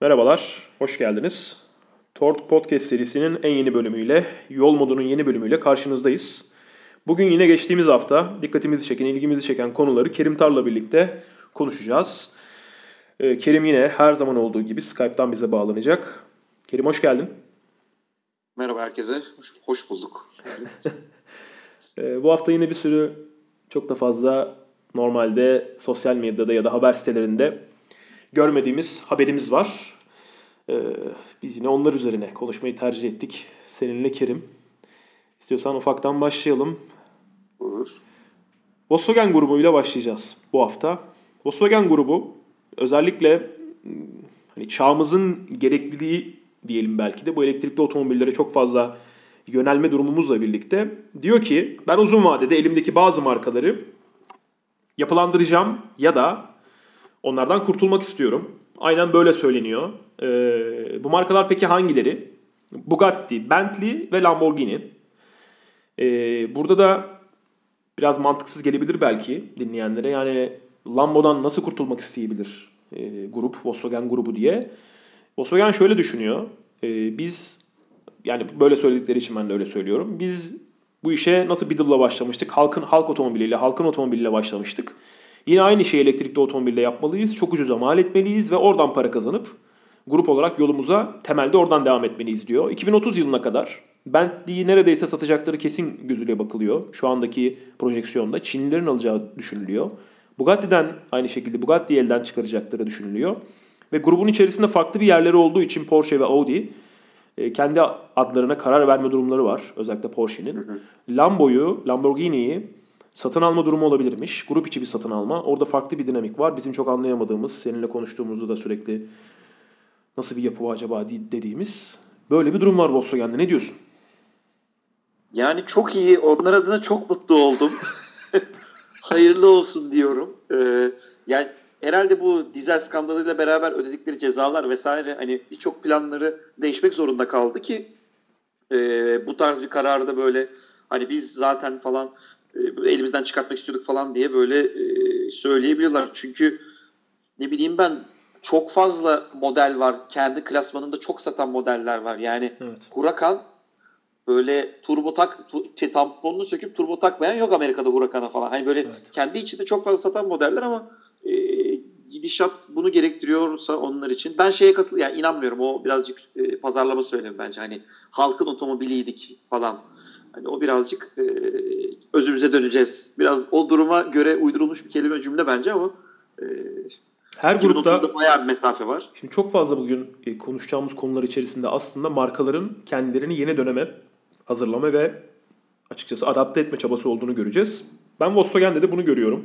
Merhabalar, hoş geldiniz. Tork Podcast serisinin en yeni bölümüyle, Yol Modu'nun yeni bölümüyle karşınızdayız. Bugün yine geçtiğimiz hafta dikkatimizi çeken, ilgimizi çeken konuları Kerim Tar'la birlikte konuşacağız. Ee, Kerim yine her zaman olduğu gibi Skype'tan bize bağlanacak. Kerim hoş geldin. Merhaba herkese, hoş, hoş bulduk. Ee, bu hafta yine bir sürü çok da fazla normalde sosyal medyada ya da haber sitelerinde görmediğimiz haberimiz var. Ee, biz yine onlar üzerine konuşmayı tercih ettik. Seninle Kerim. İstiyorsan ufaktan başlayalım. Olur. Volkswagen grubuyla başlayacağız bu hafta. Volkswagen grubu özellikle hani çağımızın gerekliliği diyelim belki de bu elektrikli otomobillere çok fazla yönelme durumumuzla birlikte diyor ki ben uzun vadede elimdeki bazı markaları yapılandıracağım ya da onlardan kurtulmak istiyorum. Aynen böyle söyleniyor. Ee, bu markalar peki hangileri? Bugatti, Bentley ve Lamborghini. Ee, burada da biraz mantıksız gelebilir belki dinleyenlere. Yani Lambo'dan nasıl kurtulmak isteyebilir e, grup, Volkswagen grubu diye. Volkswagen şöyle düşünüyor. E, biz yani böyle söyledikleri için ben de öyle söylüyorum. Biz bu işe nasıl Beetle'la başlamıştık? Halkın halk otomobiliyle, halkın otomobiliyle başlamıştık. Yine aynı şeyi elektrikli otomobille yapmalıyız. Çok ucuza mal etmeliyiz ve oradan para kazanıp grup olarak yolumuza temelde oradan devam etmeliyiz diyor. 2030 yılına kadar Bentley'i neredeyse satacakları kesin gözüyle bakılıyor. Şu andaki projeksiyonda Çinlilerin alacağı düşünülüyor. Bugatti'den aynı şekilde Bugatti'yi elden çıkaracakları düşünülüyor. Ve grubun içerisinde farklı bir yerleri olduğu için Porsche ve Audi e, kendi adlarına karar verme durumları var. Özellikle Porsche'nin. Lambo'yu, Lamborghini'yi satın alma durumu olabilirmiş. Grup içi bir satın alma. Orada farklı bir dinamik var. Bizim çok anlayamadığımız, seninle konuştuğumuzda da sürekli nasıl bir yapı var acaba dediğimiz böyle bir durum var Volkswagen'de. Ne diyorsun? Yani çok iyi. Onlar adına çok mutlu oldum. Hayırlı olsun diyorum. Ee, yani herhalde bu dizel skandalıyla beraber ödedikleri cezalar vesaire hani birçok planları değişmek zorunda kaldı ki e, bu tarz bir kararda böyle hani biz zaten falan e, elimizden çıkartmak istiyorduk falan diye böyle e, söyleyebiliyorlar. Çünkü ne bileyim ben çok fazla model var. Kendi klasmanında çok satan modeller var. Yani Evet. Huracan böyle turbo tak tu, şey, tamponunu söküp turbo takmayan yok Amerika'da Huracan'a falan. Hani böyle Evet. kendi içinde çok fazla satan modeller ama e, gidişat bunu gerektiriyorsa onlar için ben şeye katıl yani inanmıyorum. O birazcık e, pazarlama söylemi bence. Hani halkın otomobiliydik falan. Hani o birazcık e, özümüze döneceğiz. Biraz o duruma göre uydurulmuş bir kelime cümle bence ama e, Her grupta 2030'da bayağı bir mesafe var. Şimdi çok fazla bugün e, konuşacağımız konular içerisinde aslında markaların kendilerini yeni döneme hazırlama ve açıkçası adapte etme çabası olduğunu göreceğiz. Ben Volkswagen'de de bunu görüyorum.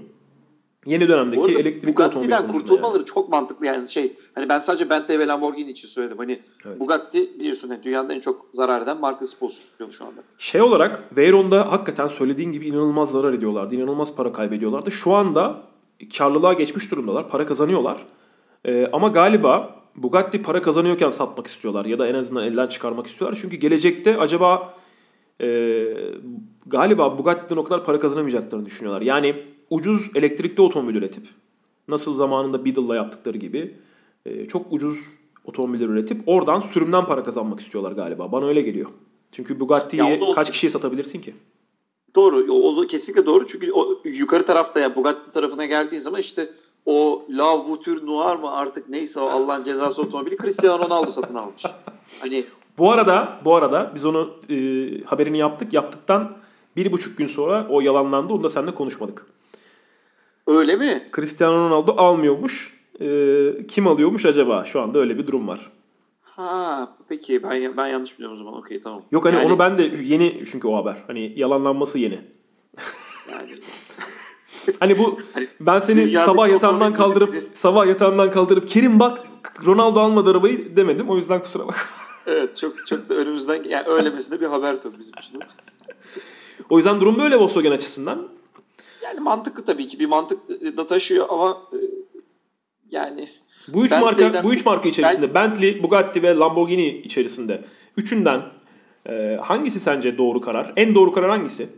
Yeni dönemdeki arada elektrikli otomobil Bugatti'den konusunda. kurtulmaları yani. çok mantıklı yani şey hani ben sadece Bentley ve Lamborghini için söyledim. Hani Evet. Bugatti biliyorsun hani dünyanın en çok zarar eden markası pozisyonu şu anda. Şey olarak Veyron'da hakikaten söylediğin gibi inanılmaz zarar ediyorlardı. inanılmaz para kaybediyorlardı. Şu anda karlılığa geçmiş durumdalar. Para kazanıyorlar. Ee, ama galiba Bugatti para kazanıyorken satmak istiyorlar. Ya da en azından elden çıkarmak istiyorlar. Çünkü gelecekte acaba e, galiba Bugatti'den o kadar para kazanamayacaklarını düşünüyorlar. Yani ucuz elektrikli otomobil üretip nasıl zamanında Beetle'la yaptıkları gibi e, çok ucuz otomobiller üretip oradan sürümden para kazanmak istiyorlar galiba. Bana öyle geliyor. Çünkü Bugatti'yi kaç kişiye satabilirsin ki? Doğru. O, o kesinlikle doğru. Çünkü o yukarı tarafta ya Bugatti tarafına geldiği zaman işte o La Voiture Noir mı artık neyse o Allah'ın cezası otomobili Cristiano Ronaldo satın almış. Hani Bu arada bu arada biz onu e, haberini yaptık. Yaptıktan bir buçuk gün sonra o yalanlandı. Onu da seninle konuşmadık. Öyle mi? Cristiano Ronaldo almıyormuş. E, kim alıyormuş acaba? Şu anda öyle bir durum var. Ha peki ben ben yanlış biliyorum o zaman. Okey tamam. Yok hani Yani- onu ben de yeni çünkü o haber. Hani yalanlanması yeni. yani Hani bu Hani ben seni dünyadaki sabah yatağından kaldırıp üreticisi- sabah yatağından kaldırıp Kerim bak Ronaldo almadı arabayı demedim. O yüzden kusura bakma. evet çok çok da önümüzden yani öylemesine bir haber tabii bizim için. O yüzden durum böyle Volkswagen açısından. Yani mantıklı tabii ki bir mantık da taşıyor ama e, yani Bu üç Bentley'den- marka bu üç marka içerisinde Bentley, Bugatti ve Lamborghini içerisinde üçünden e, hangisi sence doğru karar? En doğru karar hangisi?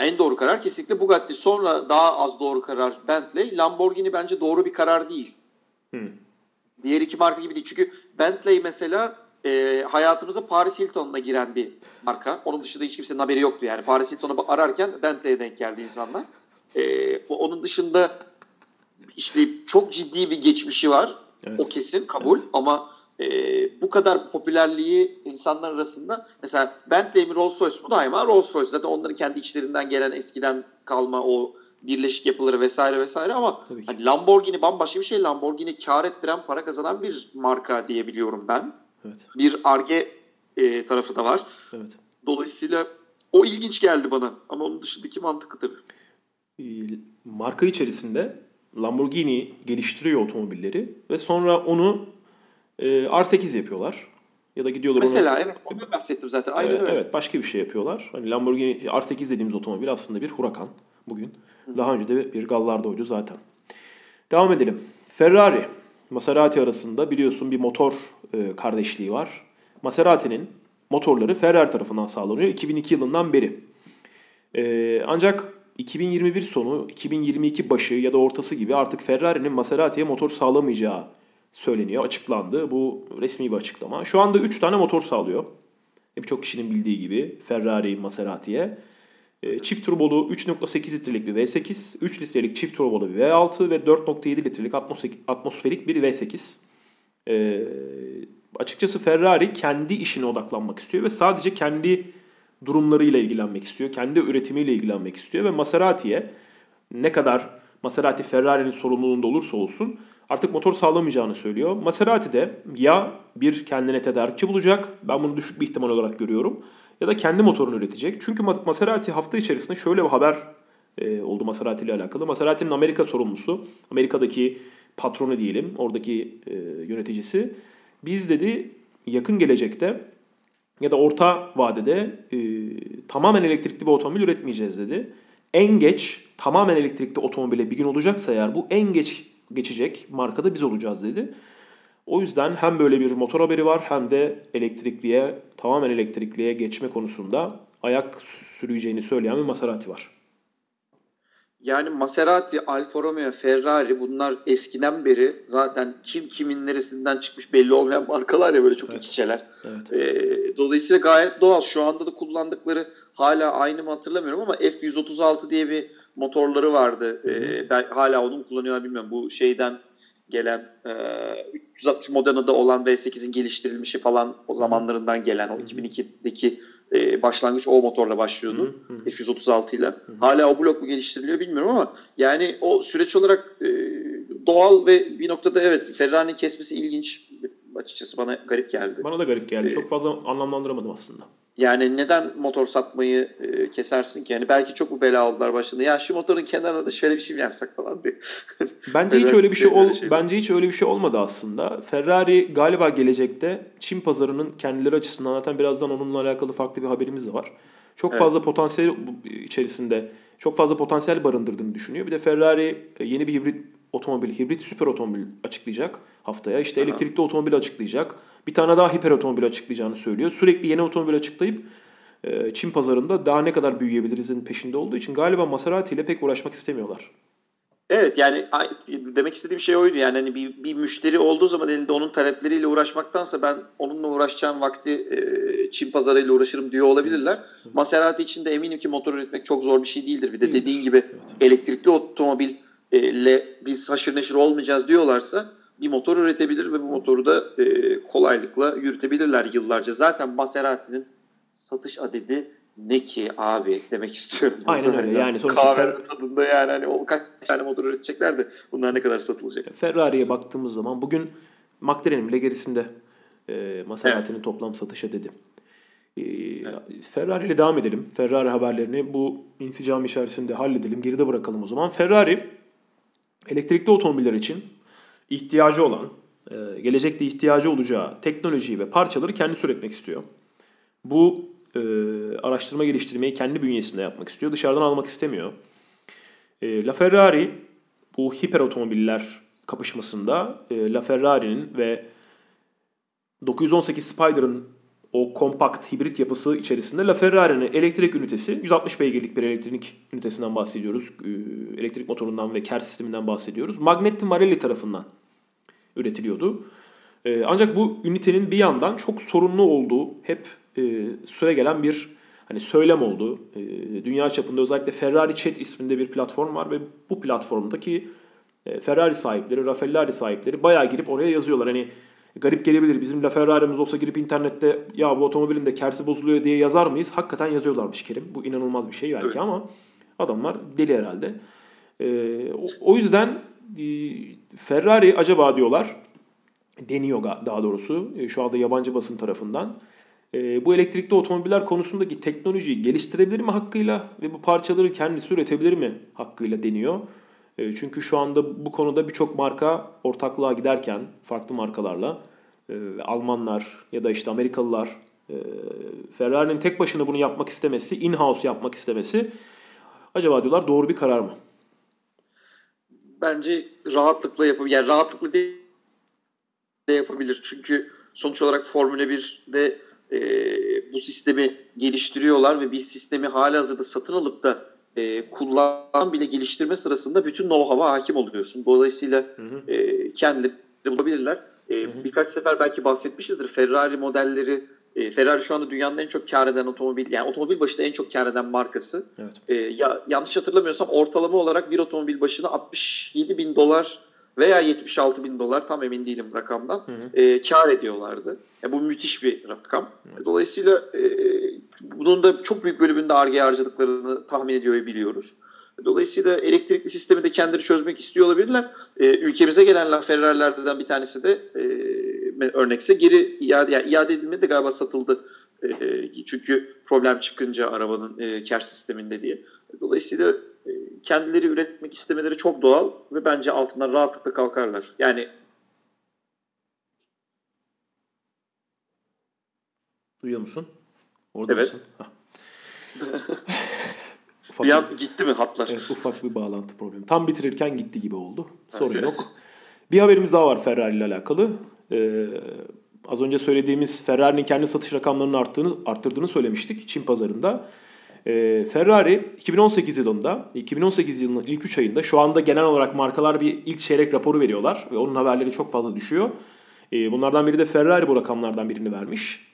en doğru karar kesinlikle Bugatti. Sonra daha az doğru karar Bentley. Lamborghini bence doğru bir karar değil. Hı. Diğer iki marka gibi değil. Çünkü Bentley mesela e, hayatımıza Paris Hilton'la giren bir marka. Onun dışında hiç kimsenin haberi yoktu yani. Paris Hilton'u ararken Bentley'e denk geldi insanlar. E, onun dışında işte çok ciddi bir geçmişi var. Evet. O kesin kabul evet. ama e, bu kadar popülerliği insanlar arasında mesela Bentley mi Rolls Royce mu daima Rolls Royce. Zaten onların kendi içlerinden gelen eskiden kalma o birleşik yapıları vesaire vesaire ama hani Lamborghini bambaşka bir şey. Lamborghini kar ettiren, para kazanan bir marka diyebiliyorum ben. Evet. Bir arge e, tarafı da var. Evet. Dolayısıyla o ilginç geldi bana ama onun dışındaki mantıklı tabii. Marka içerisinde Lamborghini geliştiriyor otomobilleri ve sonra onu e, R8 yapıyorlar. Ya da gidiyorlar Mesela onu... evet onu bahsettim zaten. Aynen evet, öyle. Evet başka bir şey yapıyorlar. Hani Lamborghini R8 dediğimiz otomobil aslında bir Huracan bugün. Daha önce de bir Gallardo'ydu zaten. Devam edelim. Ferrari, Maserati arasında biliyorsun bir motor e, kardeşliği var. Maserati'nin motorları Ferrari tarafından sağlanıyor 2002 yılından beri. E, ancak 2021 sonu, 2022 başı ya da ortası gibi artık Ferrari'nin Maserati'ye motor sağlamayacağı söyleniyor, açıklandı. Bu resmi bir açıklama. Şu anda 3 tane motor sağlıyor. Birçok kişinin bildiği gibi Ferrari Maserati'ye. E, çift turbolu 3.8 litrelik bir V8, 3 litrelik çift turbolu bir V6 ve 4.7 litrelik atmosferik bir V8. E, açıkçası Ferrari kendi işine odaklanmak istiyor ve sadece kendi durumlarıyla ilgilenmek istiyor. Kendi üretimiyle ilgilenmek istiyor ve Maserati'ye ne kadar Maserati Ferrari'nin sorumluluğunda olursa olsun artık motor sağlamayacağını söylüyor. Maserati de ya bir kendine tedarikçi bulacak. Ben bunu düşük bir ihtimal olarak görüyorum ya da kendi motorunu üretecek. Çünkü Maserati hafta içerisinde şöyle bir haber e, oldu Maserati ile alakalı. Maserati'nin Amerika sorumlusu, Amerika'daki patronu diyelim, oradaki e, yöneticisi. Biz dedi yakın gelecekte ya da orta vadede e, tamamen elektrikli bir otomobil üretmeyeceğiz dedi. En geç tamamen elektrikli otomobile bir gün olacaksa eğer bu en geç geçecek markada biz olacağız dedi. O yüzden hem böyle bir motor haberi var hem de elektrikliye, tamamen elektrikliye geçme konusunda ayak süreceğini söyleyen bir Maserati var. Yani Maserati, Alfa Romeo, Ferrari bunlar eskiden beri zaten kim kimin neresinden çıkmış belli olmayan markalar ya böyle çok evet. içeler. Evet. Ee, dolayısıyla gayet doğal. Şu anda da kullandıkları hala aynı mı hatırlamıyorum ama F136 diye bir motorları vardı. Ee, ben hala onu kullanıyorlar bilmiyorum. Bu şeyden gelen e, 360 Modena'da olan V8'in geliştirilmişi falan o zamanlarından gelen o 2002'deki e, başlangıç o motorla başlıyordu. F136 ile. Hala o blok mu geliştiriliyor bilmiyorum ama yani o süreç olarak e, doğal ve bir noktada evet Ferrari'nin kesmesi ilginç açıkçası bana garip geldi. Bana da garip geldi. Ee, Çok fazla anlamlandıramadım aslında. Yani neden motor satmayı e, kesersin ki? Yani belki çok bu bela aldılar başında. Ya şu motorun kenarına da şöyle bir şey mi yapsak falan diye. bence hiç öyle bir şey ol şey bence hiç öyle bir şey olmadı aslında. Ferrari galiba gelecekte Çin pazarının kendileri açısından zaten birazdan onunla alakalı farklı bir haberimiz de var. Çok evet. fazla potansiyel içerisinde çok fazla potansiyel barındırdığını düşünüyor. Bir de Ferrari e, yeni bir hibrit otomobil, hibrit süper otomobil açıklayacak haftaya. İşte Aha. elektrikli otomobil açıklayacak. Bir tane daha hiper otomobil açıklayacağını söylüyor. Sürekli yeni otomobil açıklayıp e, Çin pazarında daha ne kadar büyüyebilirizin peşinde olduğu için galiba Maserati ile pek uğraşmak istemiyorlar. Evet yani demek istediğim şey oydu yani hani bir, bir müşteri olduğu zaman elinde onun talepleriyle uğraşmaktansa ben onunla uğraşacağım vakti e, Çin pazarıyla uğraşırım diyor olabilirler. Evet. Maserati için de eminim ki motor üretmek çok zor bir şey değildir. Bir de dediğin gibi evet. elektrikli otomobille biz haşır neşir olmayacağız diyorlarsa bir motor üretebilir ve bu motoru da e, kolaylıkla yürütebilirler yıllarca. Zaten Maserati'nin satış adedi ne ki abi demek istiyorum. Aynen öyle. Yani sonuçta Fer... tadında yani hani o kaç tane motor üretecekler de bunlar ne kadar satılacak. Ferrari'ye baktığımız zaman bugün McLaren'in bile gerisinde e, Maserati'nin evet. toplam satış adedi. E, evet. Ferrari ile devam edelim. Ferrari haberlerini bu insicam içerisinde halledelim. Geride bırakalım o zaman. Ferrari elektrikli otomobiller için ihtiyacı olan, e, gelecekte ihtiyacı olacağı teknolojiyi ve parçaları kendisi üretmek istiyor. Bu e, araştırma geliştirmeyi kendi bünyesinde yapmak istiyor. Dışarıdan almak istemiyor. E, La Ferrari bu hiper otomobiller kapışmasında e, La Ferrari'nin ve 918 Spider'ın o kompakt hibrit yapısı içerisinde La Ferrari'nin elektrik ünitesi 160 beygirlik bir elektrik ünitesinden bahsediyoruz. Ee, elektrik motorundan ve ker sisteminden bahsediyoruz. Magneti Marelli tarafından üretiliyordu. E, ancak bu ünitenin bir yandan çok sorunlu olduğu hep e, süre gelen bir hani söylem oldu. E, dünya çapında özellikle Ferrari Chat isminde bir platform var ve bu platformdaki e, Ferrari sahipleri, Raffaellari sahipleri bayağı girip oraya yazıyorlar. Hani garip gelebilir. Bizim La Ferrari'miz olsa girip internette ya bu otomobilin de kersi bozuluyor diye yazar mıyız? Hakikaten yazıyorlarmış Kerim. Bu inanılmaz bir şey belki evet. ama adamlar deli herhalde. Ee, o, o yüzden e, Ferrari acaba diyorlar deniyor daha doğrusu e, şu anda yabancı basın tarafından. E, bu elektrikli otomobiller konusundaki teknolojiyi geliştirebilir mi hakkıyla ve bu parçaları kendisi üretebilir mi hakkıyla deniyor. E, çünkü şu anda bu konuda birçok marka ortaklığa giderken farklı markalarla e, Almanlar ya da işte Amerikalılar e, Ferrari'nin tek başına bunu yapmak istemesi, in-house yapmak istemesi acaba diyorlar doğru bir karar mı? Bence rahatlıkla yapabilir. Yani rahatlıkla değil de yapabilir. Çünkü sonuç olarak Formula 1'de e, bu sistemi geliştiriyorlar ve bir sistemi hala hazırda satın alıp da e, kullan bile geliştirme sırasında bütün know-how'a hakim oluyorsun. Dolayısıyla hı hı. E, kendileri bulabilirler. E, hı hı. Birkaç sefer belki bahsetmişizdir. Ferrari modelleri e, Ferrari şu anda dünyanın en çok kar eden otomobil, yani otomobil başında en çok kar eden markası. Evet. E, ya yanlış hatırlamıyorsam ortalama olarak bir otomobil başına 67 bin dolar veya 76 bin dolar tam emin değilim rakamdan hı hı. E, kar ediyorlardı. Yani bu müthiş bir rakam. Hı. Dolayısıyla e, bunun da çok büyük bölümünde ARGE harcadıklarını tahmin ediyor biliyoruz. Dolayısıyla elektrikli sistemi de kendileri çözmek istiyor olabilirler. E, ülkemize gelenler Ferrari'lerden bir tanesi de e, örnekse geri iade, yani iade edilmedi de galiba satıldı. E, çünkü problem çıkınca arabanın e, kar sisteminde diye. Dolayısıyla e, kendileri üretmek istemeleri çok doğal ve bence altından rahatlıkla kalkarlar. Yani Duyuyor musun? Orada evet. mısın? ufak bir an gitti mi hatlar? Evet, ufak bir bağlantı problemi. Tam bitirirken gitti gibi oldu. Sorun yok. Bir haberimiz daha var Ferrari ile alakalı. Ee, az önce söylediğimiz Ferrari'nin kendi satış rakamlarını arttığını, arttırdığını söylemiştik Çin pazarında. Ee, Ferrari 2018 yılında, 2018 yılının ilk 3 ayında şu anda genel olarak markalar bir ilk çeyrek raporu veriyorlar ve onun haberleri çok fazla düşüyor. Ee, bunlardan biri de Ferrari bu rakamlardan birini vermiş.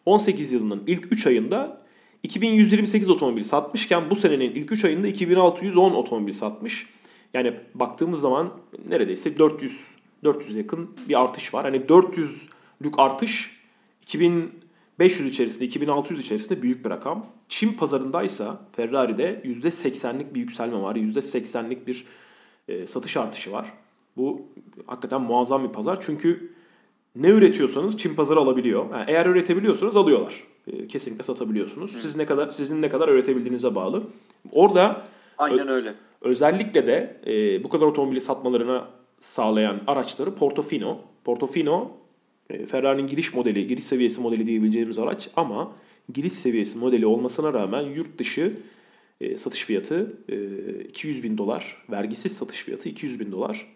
2018 yılının ilk 3 ayında 2128 otomobil satmışken bu senenin ilk 3 ayında 2610 otomobil satmış. Yani baktığımız zaman neredeyse 400 400 yakın bir artış var. Hani 400'lük artış 2500 içerisinde 2600 içerisinde büyük bir rakam. Çin pazarındaysa Ferrari'de %80'lik bir yükselme var. %80'lik bir e, satış artışı var. Bu hakikaten muazzam bir pazar. Çünkü ne üretiyorsanız Çin pazarı alabiliyor. Yani eğer üretebiliyorsanız alıyorlar. E, kesinlikle satabiliyorsunuz. Siz ne kadar sizin ne kadar üretebildiğinize bağlı. Orada Aynen öyle. Özellikle de e, bu kadar otomobili satmalarına sağlayan araçları Portofino. Portofino e, Ferrari'nin giriş modeli, giriş seviyesi modeli diyebileceğimiz araç ama giriş seviyesi modeli olmasına rağmen yurt dışı e, satış fiyatı e, 200 bin dolar. Vergisiz satış fiyatı 200 bin dolar.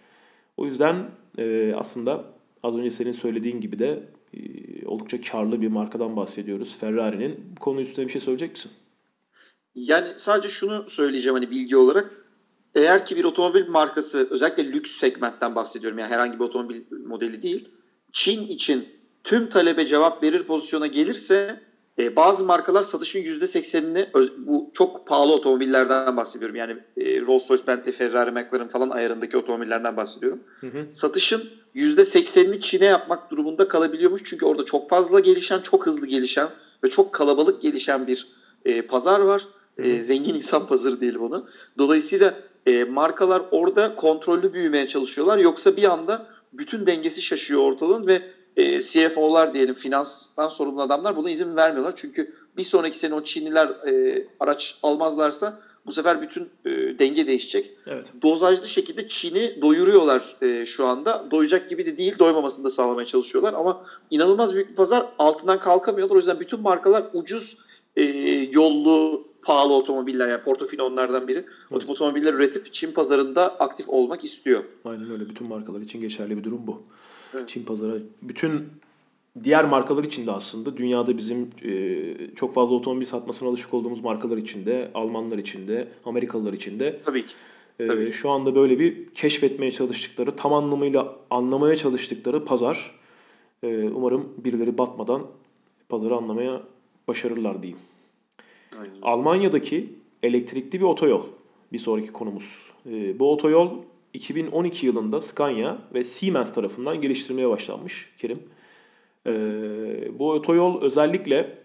O yüzden e, aslında az önce senin söylediğin gibi de e, oldukça karlı bir markadan bahsediyoruz. Ferrari'nin. Bu konu üstüne bir şey söyleyecek misin? Yani sadece şunu söyleyeceğim hani bilgi olarak. Eğer ki bir otomobil markası özellikle lüks segmentten bahsediyorum yani herhangi bir otomobil modeli değil. Çin için tüm talebe cevap verir pozisyona gelirse e, bazı markalar satışın %80'ini bu çok pahalı otomobillerden bahsediyorum. Yani e, Rolls-Royce, Bentley, Ferrari, McLaren falan ayarındaki otomobillerden bahsediyorum. Hı hı. Satışın %80'ini Çin'e yapmak durumunda kalabiliyormuş. Çünkü orada çok fazla gelişen, çok hızlı gelişen ve çok kalabalık gelişen bir e, pazar var. E, zengin insan pazarı diyelim onu. Dolayısıyla e, markalar orada kontrollü büyümeye çalışıyorlar. Yoksa bir anda bütün dengesi şaşıyor ortalığın ve e, CFO'lar diyelim finanstan sorumlu adamlar buna izin vermiyorlar. Çünkü bir sonraki sene o Çinliler e, araç almazlarsa bu sefer bütün e, denge değişecek. Evet. Dozajlı şekilde Çin'i doyuruyorlar e, şu anda. Doyacak gibi de değil, doymamasını da sağlamaya çalışıyorlar. Ama inanılmaz büyük bir pazar altından kalkamıyorlar. O yüzden bütün markalar ucuz e, yollu, pahalı otomobiller yani Portofino onlardan biri. Evet. Otomobiller üretip Çin pazarında aktif olmak istiyor. Aynen öyle. Bütün markalar için geçerli bir durum bu. Evet. Çin pazarı. Bütün diğer markalar için de aslında dünyada bizim e, çok fazla otomobil satmasına alışık olduğumuz markalar için de, Almanlar için de, Amerikalılar için de Tabii ki. Ee, şu anda böyle bir keşfetmeye çalıştıkları, tam anlamıyla anlamaya çalıştıkları pazar. Ee, umarım birileri batmadan pazarı anlamaya başarırlar diyeyim. Aynen. Almanya'daki elektrikli bir otoyol bir sonraki konumuz. Ee, bu otoyol 2012 yılında Scania ve Siemens tarafından geliştirmeye başlanmış Kerim. Ee, bu otoyol özellikle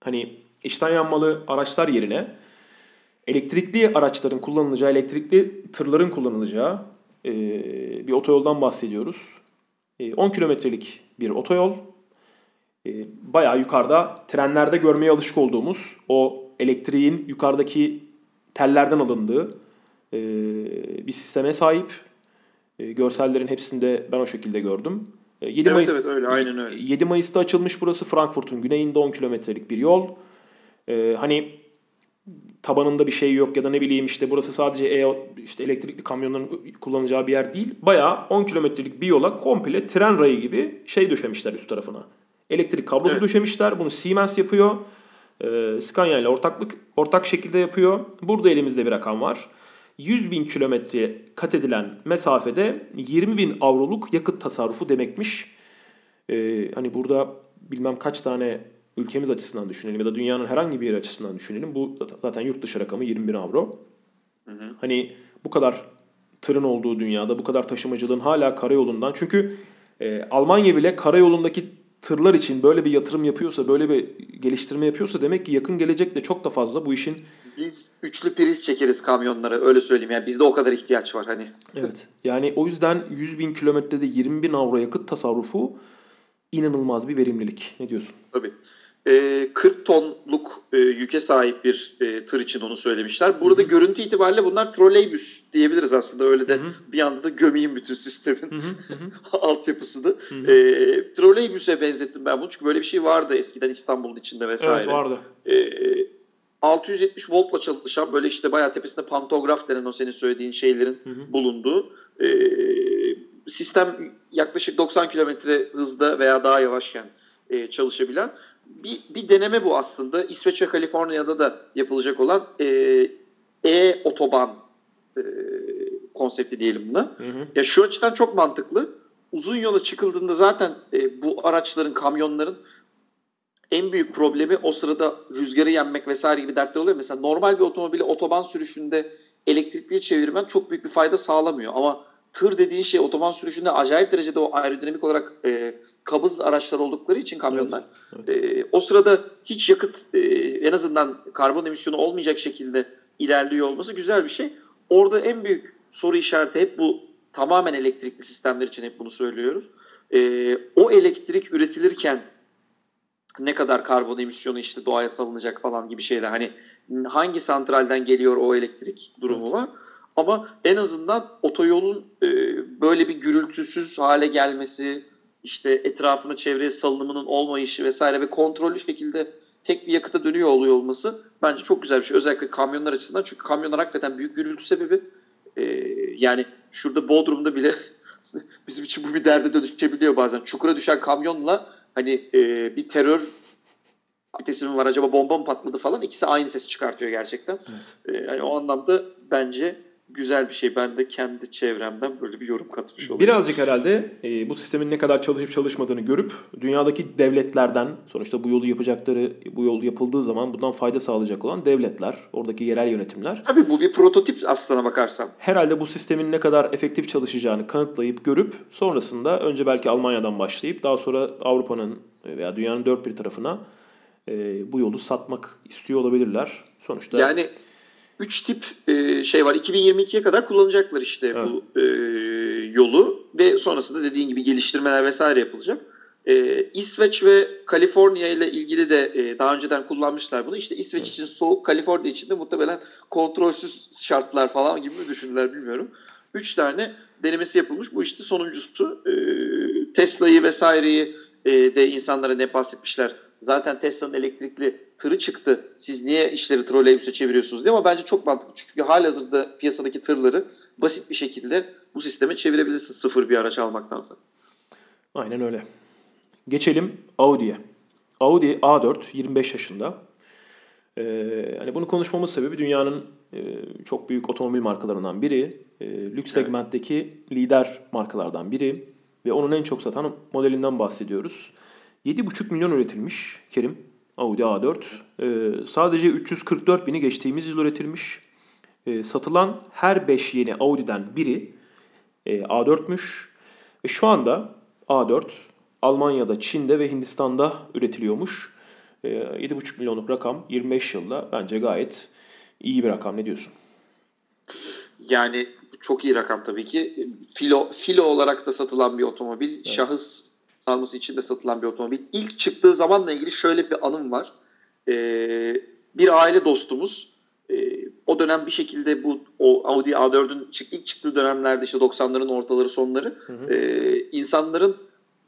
hani içten yanmalı araçlar yerine elektrikli araçların kullanılacağı, elektrikli tırların kullanılacağı e, bir otoyoldan bahsediyoruz. E, 10 kilometrelik bir otoyol. E, bayağı yukarıda trenlerde görmeye alışık olduğumuz o elektriğin yukarıdaki tellerden alındığı e, bir sisteme sahip. E, görsellerin hepsinde ben o şekilde gördüm. 7 evet, Mayıs, evet öyle aynen öyle. 7 Mayıs'ta açılmış burası Frankfurt'un güneyinde 10 kilometrelik bir yol. Ee, hani tabanında bir şey yok ya da ne bileyim işte burası sadece e, işte elektrikli kamyonların kullanacağı bir yer değil. Bayağı 10 kilometrelik bir yola komple tren rayı gibi şey döşemişler üst tarafına. Elektrik kablosu evet. döşemişler. Bunu Siemens yapıyor. Ee, Scania ile ortaklık ortak şekilde yapıyor. Burada elimizde bir rakam var. 100 bin kilometre kat edilen mesafede 20 bin avroluk yakıt tasarrufu demekmiş. Ee, hani burada bilmem kaç tane ülkemiz açısından düşünelim ya da dünyanın herhangi bir yeri açısından düşünelim. Bu zaten yurt dışı rakamı 20 bin avro. Hı hı. Hani bu kadar tırın olduğu dünyada bu kadar taşımacılığın hala karayolundan çünkü e, Almanya bile karayolundaki tırlar için böyle bir yatırım yapıyorsa, böyle bir geliştirme yapıyorsa demek ki yakın gelecekte çok da fazla bu işin biz üçlü priz çekeriz kamyonlara öyle söyleyeyim. Yani bizde o kadar ihtiyaç var hani. Evet. Yani o yüzden 100 bin kilometrede 20 bin avro yakıt tasarrufu inanılmaz bir verimlilik. Ne diyorsun? Tabii. E, 40 tonluk e, yüke sahip bir e, tır için onu söylemişler. Burada Hı-hı. görüntü itibariyle bunlar troleybüs diyebiliriz aslında. Öyle de Hı-hı. bir anda da gömeyim bütün sistemin altyapısını. E, troleybüse benzettim ben bunu çünkü böyle bir şey vardı eskiden İstanbul'un içinde vesaire. Evet vardı. E, 670 voltla çalışan böyle işte bayağı tepesinde pantograf denen o senin söylediğin şeylerin hı hı. bulunduğu e, sistem yaklaşık 90 kilometre hızda veya daha yavaşken e, çalışabilen bir, bir deneme bu aslında. İsveç ve Kaliforniya'da da yapılacak olan e, e-otoban e, konsepti diyelim buna. Hı hı. Ya şu açıdan çok mantıklı. Uzun yola çıkıldığında zaten e, bu araçların, kamyonların en büyük problemi o sırada rüzgarı yenmek vesaire gibi dertler oluyor. Mesela normal bir otomobili otoban sürüşünde elektrikli çevirmen çok büyük bir fayda sağlamıyor. Ama tır dediğin şey otoban sürüşünde acayip derecede o aerodinamik olarak e, kabız araçlar oldukları için kamyonlar. Evet, evet. E, o sırada hiç yakıt e, en azından karbon emisyonu olmayacak şekilde ilerliyor olması güzel bir şey. Orada en büyük soru işareti hep bu tamamen elektrikli sistemler için hep bunu söylüyoruz. E, o elektrik üretilirken ne kadar karbon emisyonu işte doğaya salınacak falan gibi şeyler. Hani hangi santralden geliyor o elektrik durumu evet. var. Ama en azından otoyolun e, böyle bir gürültüsüz hale gelmesi, işte etrafına çevreye salınımının olmayışı vesaire ve kontrollü şekilde tek bir yakıta dönüyor oluyor olması bence çok güzel bir şey. Özellikle kamyonlar açısından çünkü kamyonlar hakikaten büyük gürültü sebebi. E, yani şurada Bodrum'da bile bizim için bu bir derde dönüşebiliyor bazen. Çukura düşen kamyonla hani e, bir terör aktivitesi mi var acaba bomba mı patladı falan ikisi aynı ses çıkartıyor gerçekten. Evet. E, yani o anlamda bence güzel bir şey. Ben de kendi çevremden böyle bir yorum katmış oldum. Birazcık herhalde e, bu sistemin ne kadar çalışıp çalışmadığını görüp dünyadaki devletlerden sonuçta bu yolu yapacakları, bu yol yapıldığı zaman bundan fayda sağlayacak olan devletler, oradaki yerel yönetimler. Tabii bu bir prototip aslına bakarsan. Herhalde bu sistemin ne kadar efektif çalışacağını kanıtlayıp görüp sonrasında önce belki Almanya'dan başlayıp daha sonra Avrupa'nın veya dünyanın dört bir tarafına e, bu yolu satmak istiyor olabilirler. Sonuçta yani 3 tip e, şey var. 2022'ye kadar kullanacaklar işte evet. bu e, yolu ve sonrasında dediğin gibi geliştirmeler vesaire yapılacak. E, İsveç ve Kaliforniya ile ilgili de e, daha önceden kullanmışlar bunu. İşte İsveç için soğuk, Kaliforniya için de muhtemelen kontrolsüz şartlar falan gibi mi düşündüler bilmiyorum. 3 tane denemesi yapılmış. Bu işte sonuncusu. E, Tesla'yı vesaireyi e, de insanlara ne bahsetmişler. Zaten Tesla'nın elektrikli tırı çıktı. Siz niye işleri troleybüse çeviriyorsunuz diye ama bence çok mantıklı. Çünkü halihazırda piyasadaki tırları basit bir şekilde bu sisteme çevirebilirsin sıfır bir araç almaktansa. Aynen öyle. Geçelim Audi'ye. Audi A4 25 yaşında. Ee, hani bunu konuşmamız sebebi dünyanın e, çok büyük otomobil markalarından biri, e, lüks segmentteki lider markalardan biri ve onun en çok satan modelinden bahsediyoruz. 7,5 milyon üretilmiş Kerim Audi A4. Ee, sadece 344 bini geçtiğimiz yıl üretilmiş. Ee, satılan her 5 yeni Audi'den biri e, A4'müş. Ve şu anda A4 Almanya'da, Çin'de ve Hindistan'da üretiliyormuş. Ee, 7,5 milyonluk rakam 25 yılda bence gayet iyi bir rakam. Ne diyorsun? Yani çok iyi rakam tabii ki. Filo, filo olarak da satılan bir otomobil. Evet. Şahıs sarması için de satılan bir otomobil. İlk çıktığı zamanla ilgili şöyle bir anım var. Ee, bir aile dostumuz e, o dönem bir şekilde bu o Audi A4'ün çık, ilk çıktığı dönemlerde işte 90'ların ortaları sonları hı hı. E, insanların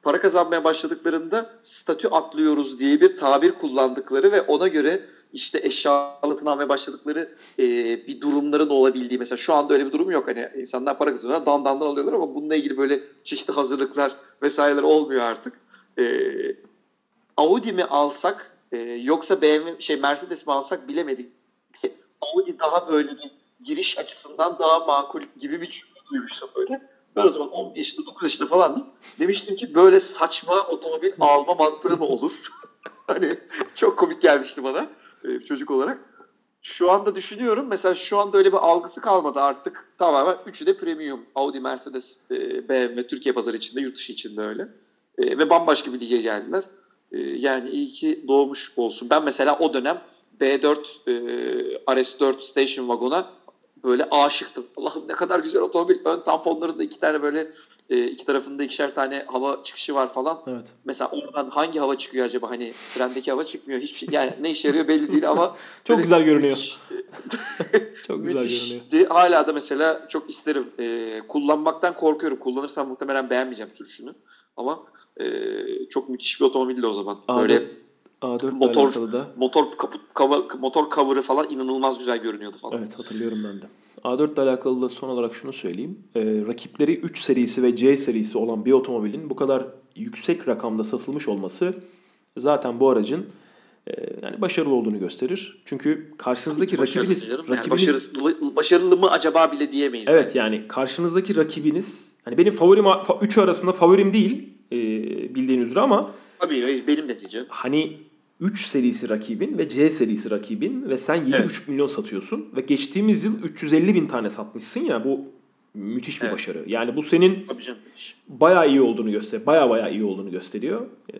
para kazanmaya başladıklarında statü atlıyoruz diye bir tabir kullandıkları ve ona göre işte eşyalıkını almaya başladıkları e, bir durumların olabildiği mesela şu anda öyle bir durum yok. Hani insanlar para kazanıyorlar dan dan dan alıyorlar ama bununla ilgili böyle çeşitli hazırlıklar vesaireler olmuyor artık. E, Audi mi alsak e, yoksa BMW şey Mercedes mi alsak bilemedik. Audi daha böyle bir giriş açısından daha makul gibi bir cümle duymuştum böyle. Ben o zaman 10 yaşında 9 yaşında falandım. Demiştim ki böyle saçma otomobil alma mantığı mı olur? hani çok komik gelmişti bana e, çocuk olarak. Şu anda düşünüyorum. Mesela şu anda öyle bir algısı kalmadı artık. Tamamen üçü de premium. Audi, Mercedes, e, BMW Türkiye pazarı içinde, yurt dışı içinde öyle. E, ve bambaşka bir lige geldiler. E, yani iyi ki doğmuş olsun. Ben mesela o dönem B4 e, RS4 station vagona böyle aşıktım. Allah'ım ne kadar güzel otomobil. Ön tamponlarında iki tane böyle e, iki tarafında ikişer tane hava çıkışı var falan. Evet. Mesela oradan hangi hava çıkıyor acaba? Hani trendeki hava çıkmıyor. Hiçbir şey yani ne işe yarıyor belli değil ama çok güzel görünüyor. çok güzel görünüyor. Hala da mesela çok isterim. E, kullanmaktan korkuyorum. Kullanırsam muhtemelen beğenmeyeceğim sürüşünü. Ama e, çok müthiş bir otomobildi o zaman. Abi, Böyle A4 motor da. motor kaput cover, motor cover'ı falan inanılmaz güzel görünüyordu falan. Evet hatırlıyorum ben de. A4 ile alakalı da son olarak şunu söyleyeyim. Ee, rakipleri 3 serisi ve C serisi olan bir otomobilin bu kadar yüksek rakamda satılmış olması zaten bu aracın e, yani başarılı olduğunu gösterir. Çünkü karşınızdaki rakibiniz canım. rakibiniz yani başarılı, başarılı mı acaba bile diyemeyiz. Evet yani. yani karşınızdaki rakibiniz hani benim favorim 3 arasında favorim değil e, bildiğiniz üzere ama Tabii benim de diyeceğim. Hani 3 serisi rakibin ve C serisi rakibin ve sen 7,5 evet. milyon satıyorsun ve geçtiğimiz yıl 350 bin tane satmışsın ya bu müthiş bir evet. başarı. Yani bu senin bayağı iyi olduğunu gösteriyor. Bayağı bayağı iyi olduğunu gösteriyor. Ee,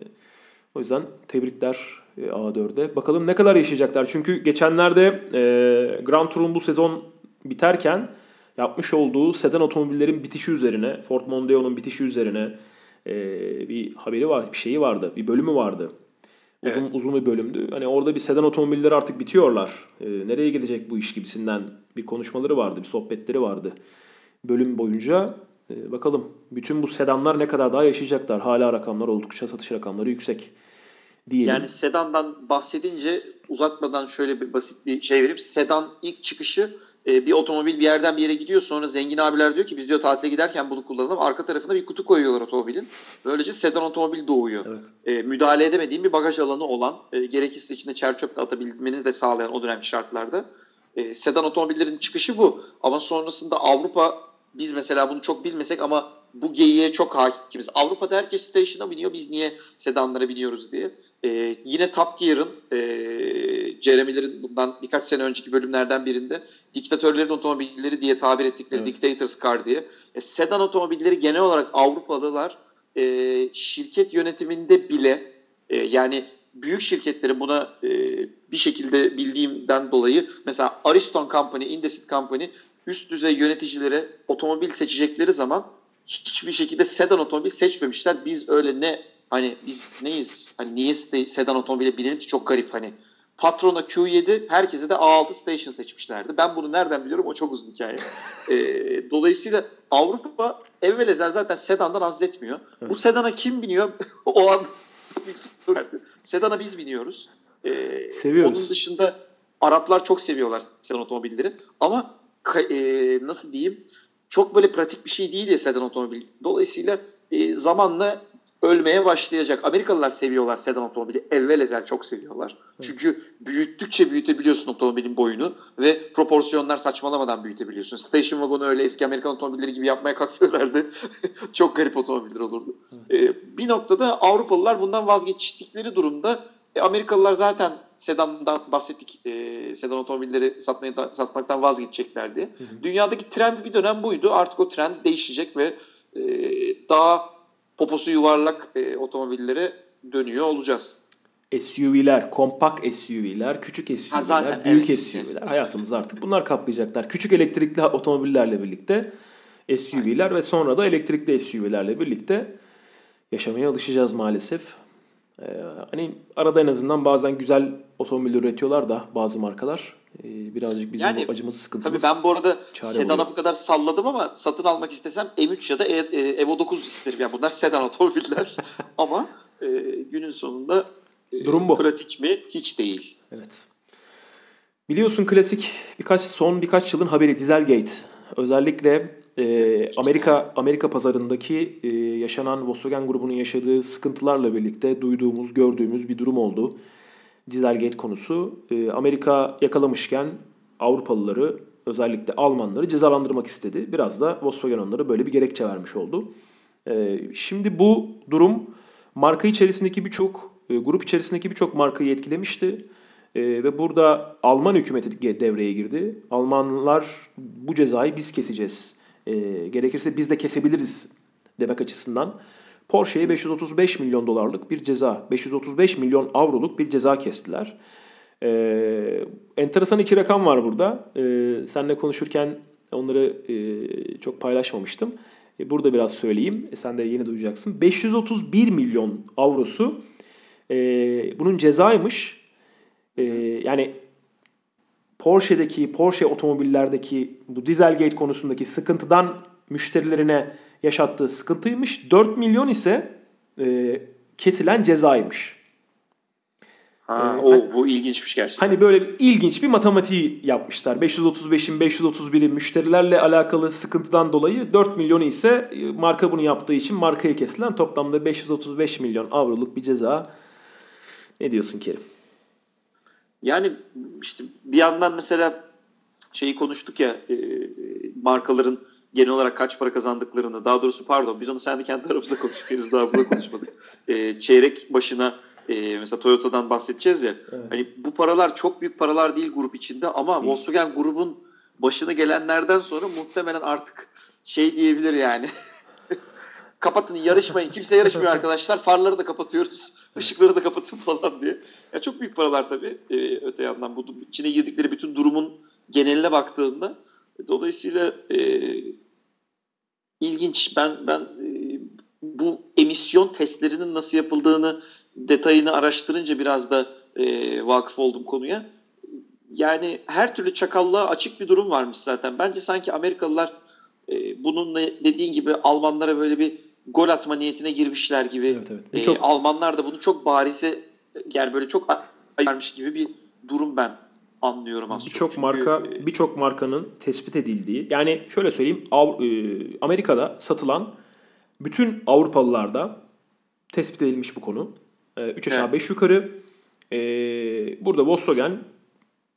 o yüzden tebrikler e, A4'e. Bakalım ne kadar yaşayacaklar. Çünkü geçenlerde e, Grand Tour'un bu sezon biterken yapmış olduğu sedan otomobillerin bitişi üzerine, Ford Mondeo'nun bitişi üzerine e, bir haberi var, bir şeyi vardı, bir bölümü vardı. Uzun evet. uzun bir bölümdü. Hani orada bir sedan otomobilleri artık bitiyorlar. E, nereye gidecek bu iş gibisinden bir konuşmaları vardı, bir sohbetleri vardı. Bölüm boyunca e, bakalım bütün bu sedanlar ne kadar daha yaşayacaklar. Hala rakamlar oldukça satış rakamları yüksek diyelim. Yani sedandan bahsedince uzatmadan şöyle bir basit bir şey vereyim. Sedan ilk çıkışı e, bir otomobil bir yerden bir yere gidiyor sonra zengin abiler diyor ki biz diyor tatile giderken bunu kullanalım. Arka tarafına bir kutu koyuyorlar otomobilin. Böylece sedan otomobil doğuyor. Evet. E, müdahale edemediğim bir bagaj alanı olan e, gerekirse içinde çer çöp atabilmeni de sağlayan o dönemki şartlarda. E, sedan otomobillerin çıkışı bu. Ama sonrasında Avrupa biz mesela bunu çok bilmesek ama bu geyiğe çok hakimiz. Avrupa'da herkes station'a biniyor biz niye sedanlara biniyoruz diye. Ee, yine Top Gear'ın e, Jeremy'lerin bundan birkaç sene önceki bölümlerden birinde diktatörlerin otomobilleri diye tabir ettikleri evet. Dictators Car diye. E, sedan otomobilleri genel olarak Avrupalılar e, şirket yönetiminde bile e, yani büyük şirketlerin buna e, bir şekilde bildiğimden dolayı mesela Ariston Company, Indesit Company üst düzey yöneticilere otomobil seçecekleri zaman hiçbir şekilde sedan otomobil seçmemişler. Biz öyle ne hani biz neyiz? Hani niye sedan otomobile binelim ki çok garip hani. Patrona Q7 herkese de A6 Station seçmişlerdi. Ben bunu nereden biliyorum o çok uzun hikaye. e, dolayısıyla Avrupa evvel ezel zaten sedandan haz etmiyor. Evet. Bu sedana kim biniyor? o an sedana biz biniyoruz. E, Seviyoruz. Onun dışında Araplar çok seviyorlar sedan otomobilleri. Ama e, nasıl diyeyim çok böyle pratik bir şey değil ya sedan otomobil. Dolayısıyla e, zamanla ölmeye başlayacak. Amerikalılar seviyorlar sedan otomobili. Evvel ezel çok seviyorlar. Evet. Çünkü büyüttükçe büyütebiliyorsun otomobilin boyunu ve proporsiyonlar saçmalamadan büyütebiliyorsun. Station wagon'u öyle eski Amerikan otomobilleri gibi yapmaya kalksalardı çok garip otomobiller olurdu. Evet. Ee, bir noktada Avrupalılar bundan vazgeçtikleri durumda e, Amerikalılar zaten sedandan bahsettik. E, sedan otomobilleri satmaya satmaktan vazgeçeceklerdi. Hı hı. Dünyadaki trend bir dönem buydu. Artık o trend değişecek ve e, daha poposu yuvarlak e, otomobillere dönüyor olacağız. SUV'ler, kompakt SUV'ler, küçük SUV'ler, zaten, büyük evet. SUV'ler hayatımızı artık bunlar kaplayacaklar. Küçük elektrikli otomobillerle birlikte SUV'ler ve sonra da elektrikli SUV'lerle birlikte yaşamaya alışacağız maalesef. Ee, hani arada en azından bazen güzel otomobil üretiyorlar da bazı markalar. Ee, birazcık bizim yani, bu acımız sıkıntımız. Tabii ben bu arada sedana bu kadar salladım ama satın almak istesem M3 ya da e, e, Evo 9 isterim. Yani bunlar sedan otomobiller ama e, günün sonunda e, Durum bu. pratik mi? Hiç değil. Evet. Biliyorsun klasik birkaç son birkaç yılın haberi Dieselgate. Özellikle e, Amerika Amerika pazarındaki e, yaşanan Volkswagen grubunun yaşadığı sıkıntılarla birlikte duyduğumuz, gördüğümüz bir durum oldu. Dieselgate konusu. E, Amerika yakalamışken Avrupalıları özellikle Almanları cezalandırmak istedi. Biraz da Volkswagen onlara böyle bir gerekçe vermiş oldu. E, şimdi bu durum marka içerisindeki birçok, e, grup içerisindeki birçok markayı etkilemişti. E, ve burada Alman hükümeti devreye girdi. Almanlar bu cezayı biz keseceğiz. Gerekirse biz de kesebiliriz demek açısından. Porsche'ye 535 milyon dolarlık bir ceza, 535 milyon avroluk bir ceza kestiler. Ee, enteresan iki rakam var burada. Ee, seninle konuşurken onları e, çok paylaşmamıştım. E, burada biraz söyleyeyim. E, sen de yeni duyacaksın. 531 milyon avrosu e, bunun cezaymış. E, yani Porsche'deki, Porsche otomobillerdeki bu Dieselgate konusundaki sıkıntıdan müşterilerine yaşattığı sıkıntıymış. 4 milyon ise e, kesilen cezaymış. Ha, ee, o bu ilginçmiş gerçekten. Hani böyle bir, ilginç bir matematiği yapmışlar. 535'in 531'i müşterilerle alakalı sıkıntıdan dolayı 4 milyonu ise e, marka bunu yaptığı için markaya kesilen toplamda 535 milyon avroluk bir ceza. Ne diyorsun Kerim? Yani işte bir yandan mesela şeyi konuştuk ya e, markaların genel olarak kaç para kazandıklarını daha doğrusu pardon biz onu sen de kendi aramızda konuştuk henüz daha burada konuşmadık. E, çeyrek başına e, mesela Toyota'dan bahsedeceğiz ya. Evet. Hani bu paralar çok büyük paralar değil grup içinde ama değil. Volkswagen grubun başına gelenlerden sonra muhtemelen artık şey diyebilir yani. Kapatın yarışmayın. Kimse yarışmıyor arkadaşlar. Farları da kapatıyoruz. Işıkları da kapatın falan diye. Ya çok büyük paralar tabii. Ee, öte yandan bu içine girdikleri bütün durumun geneline baktığında dolayısıyla e, ilginç. Ben ben e, bu emisyon testlerinin nasıl yapıldığını detayını araştırınca biraz da e, vakıf oldum konuya. Yani her türlü çakallığa açık bir durum varmış zaten. Bence sanki Amerikalılar e, bununla dediğin gibi Almanlara böyle bir gol atma niyetine girmişler gibi. Evet, evet. E, çok... Almanlar da bunu çok barize yani böyle çok ayırmış gibi bir durum ben anlıyorum aslında. Birçok marka e, birçok markanın tespit edildiği yani şöyle söyleyeyim Av, e, Amerika'da satılan bütün Avrupalılarda tespit edilmiş bu konu. 3 aşağı 5 evet. yukarı. E, burada Volkswagen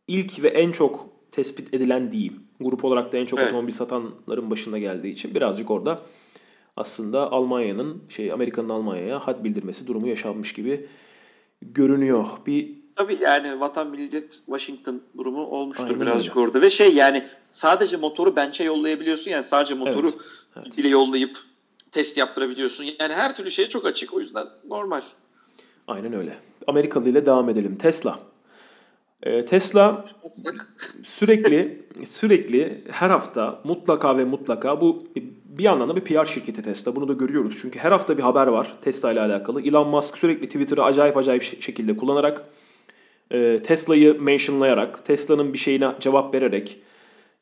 ilk ve en çok tespit edilen diyeyim. Grup olarak da en çok evet. otomobil satanların başında geldiği için birazcık orada aslında Almanya'nın şey Amerika'nın Almanya'ya had bildirmesi durumu yaşanmış gibi görünüyor. Bir Tabii yani vatan millet Washington durumu olmuştur Aynen birazcık öyle. orada ve şey yani sadece motoru bench'e yollayabiliyorsun yani sadece motoru evet, evet. bile yollayıp test yaptırabiliyorsun. Yani her türlü şeye çok açık o yüzden normal. Aynen öyle. Amerikalı ile devam edelim. Tesla. Ee, Tesla sürekli sürekli her hafta mutlaka ve mutlaka bu bir yandan da bir PR şirketi Tesla. Bunu da görüyoruz. Çünkü her hafta bir haber var Tesla ile alakalı. Elon Musk sürekli Twitter'ı acayip acayip şekilde kullanarak e, Tesla'yı mentionlayarak, Tesla'nın bir şeyine cevap vererek,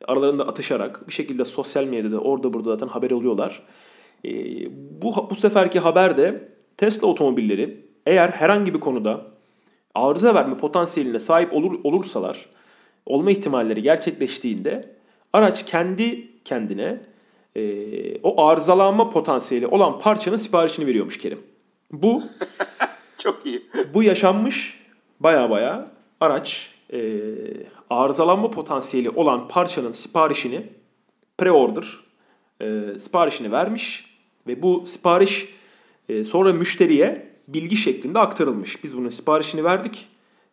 aralarında atışarak bir şekilde sosyal medyada orada burada zaten haber oluyorlar. E, bu, bu seferki haber de Tesla otomobilleri eğer herhangi bir konuda arıza verme potansiyeline sahip olur, olursalar, olma ihtimalleri gerçekleştiğinde araç kendi kendine e, o arızalanma potansiyeli olan parçanın siparişini veriyormuş Kerim. Bu çok iyi. Bu yaşanmış baya baya araç e, arızalanma potansiyeli olan parçanın siparişini pre-order e, siparişini vermiş ve bu sipariş e, sonra müşteriye bilgi şeklinde aktarılmış. Biz bunun siparişini verdik.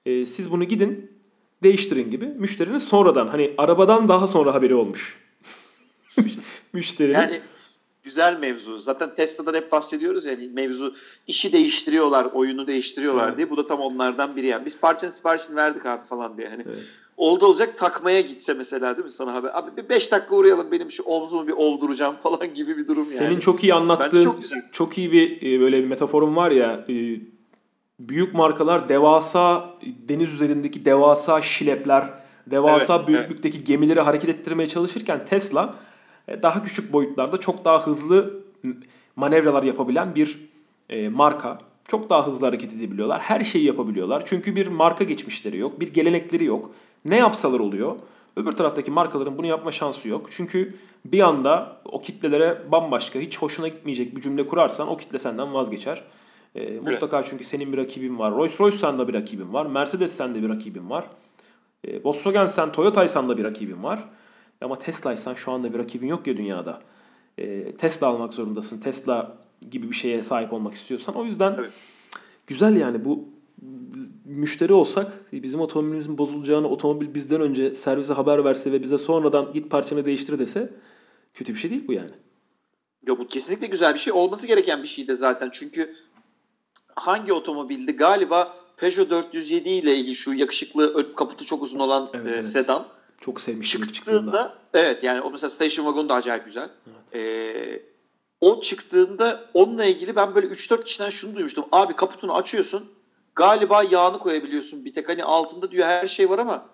E, siz bunu gidin değiştirin gibi. Müşterinin sonradan hani arabadan daha sonra haberi olmuş. Müşterinin. Yani güzel mevzu. Zaten Tesla'dan hep bahsediyoruz yani mevzu işi değiştiriyorlar, oyunu değiştiriyorlar evet. diye. Bu da tam onlardan biri yani. Biz parçanın siparişini verdik abi falan diye. Hani evet. oldu olacak takmaya gitse mesela değil mi sana haber? Abi bir 5 dakika uğrayalım benim şu omzumu bir olduracağım falan gibi bir durum yani. Senin çok iyi anlattığın çok, çok iyi bir e, böyle bir metaforun var ya e, büyük markalar devasa deniz üzerindeki devasa şilepler, devasa evet, büyüklükteki evet. gemileri hareket ettirmeye çalışırken Tesla daha küçük boyutlarda çok daha hızlı manevralar yapabilen bir e, marka. Çok daha hızlı hareket edebiliyorlar. Her şeyi yapabiliyorlar. Çünkü bir marka geçmişleri yok. Bir gelenekleri yok. Ne yapsalar oluyor. Öbür taraftaki markaların bunu yapma şansı yok. Çünkü bir anda o kitlelere bambaşka, hiç hoşuna gitmeyecek bir cümle kurarsan o kitle senden vazgeçer. E, mutlaka çünkü senin bir rakibin var. Rolls Royce sende bir rakibin var. Mercedes sende bir rakibin var. E, Volkswagen sen Toyota'ysan da bir rakibin var. Ama Tesla'ysan şu anda bir rakibin yok ya dünyada. E, Tesla almak zorundasın. Tesla gibi bir şeye sahip olmak istiyorsan. O yüzden evet. güzel yani bu müşteri olsak bizim otomobilimizin bozulacağını otomobil bizden önce servise haber verse ve bize sonradan git parçanı değiştir dese kötü bir şey değil bu yani. Ya bu kesinlikle güzel bir şey. Olması gereken bir şey de zaten. Çünkü hangi otomobildi? Galiba Peugeot 407 ile ilgili şu yakışıklı kaputu çok uzun olan evet, e, evet. sedan çok sevmiştim çıktığında, çıktığında. Evet yani o mesela Station Wagon da acayip güzel. Evet. Ee, o çıktığında onunla ilgili ben böyle 3-4 kişiden şunu duymuştum. Abi kaputunu açıyorsun. Galiba yağını koyabiliyorsun. Bir tek hani altında diyor her şey var ama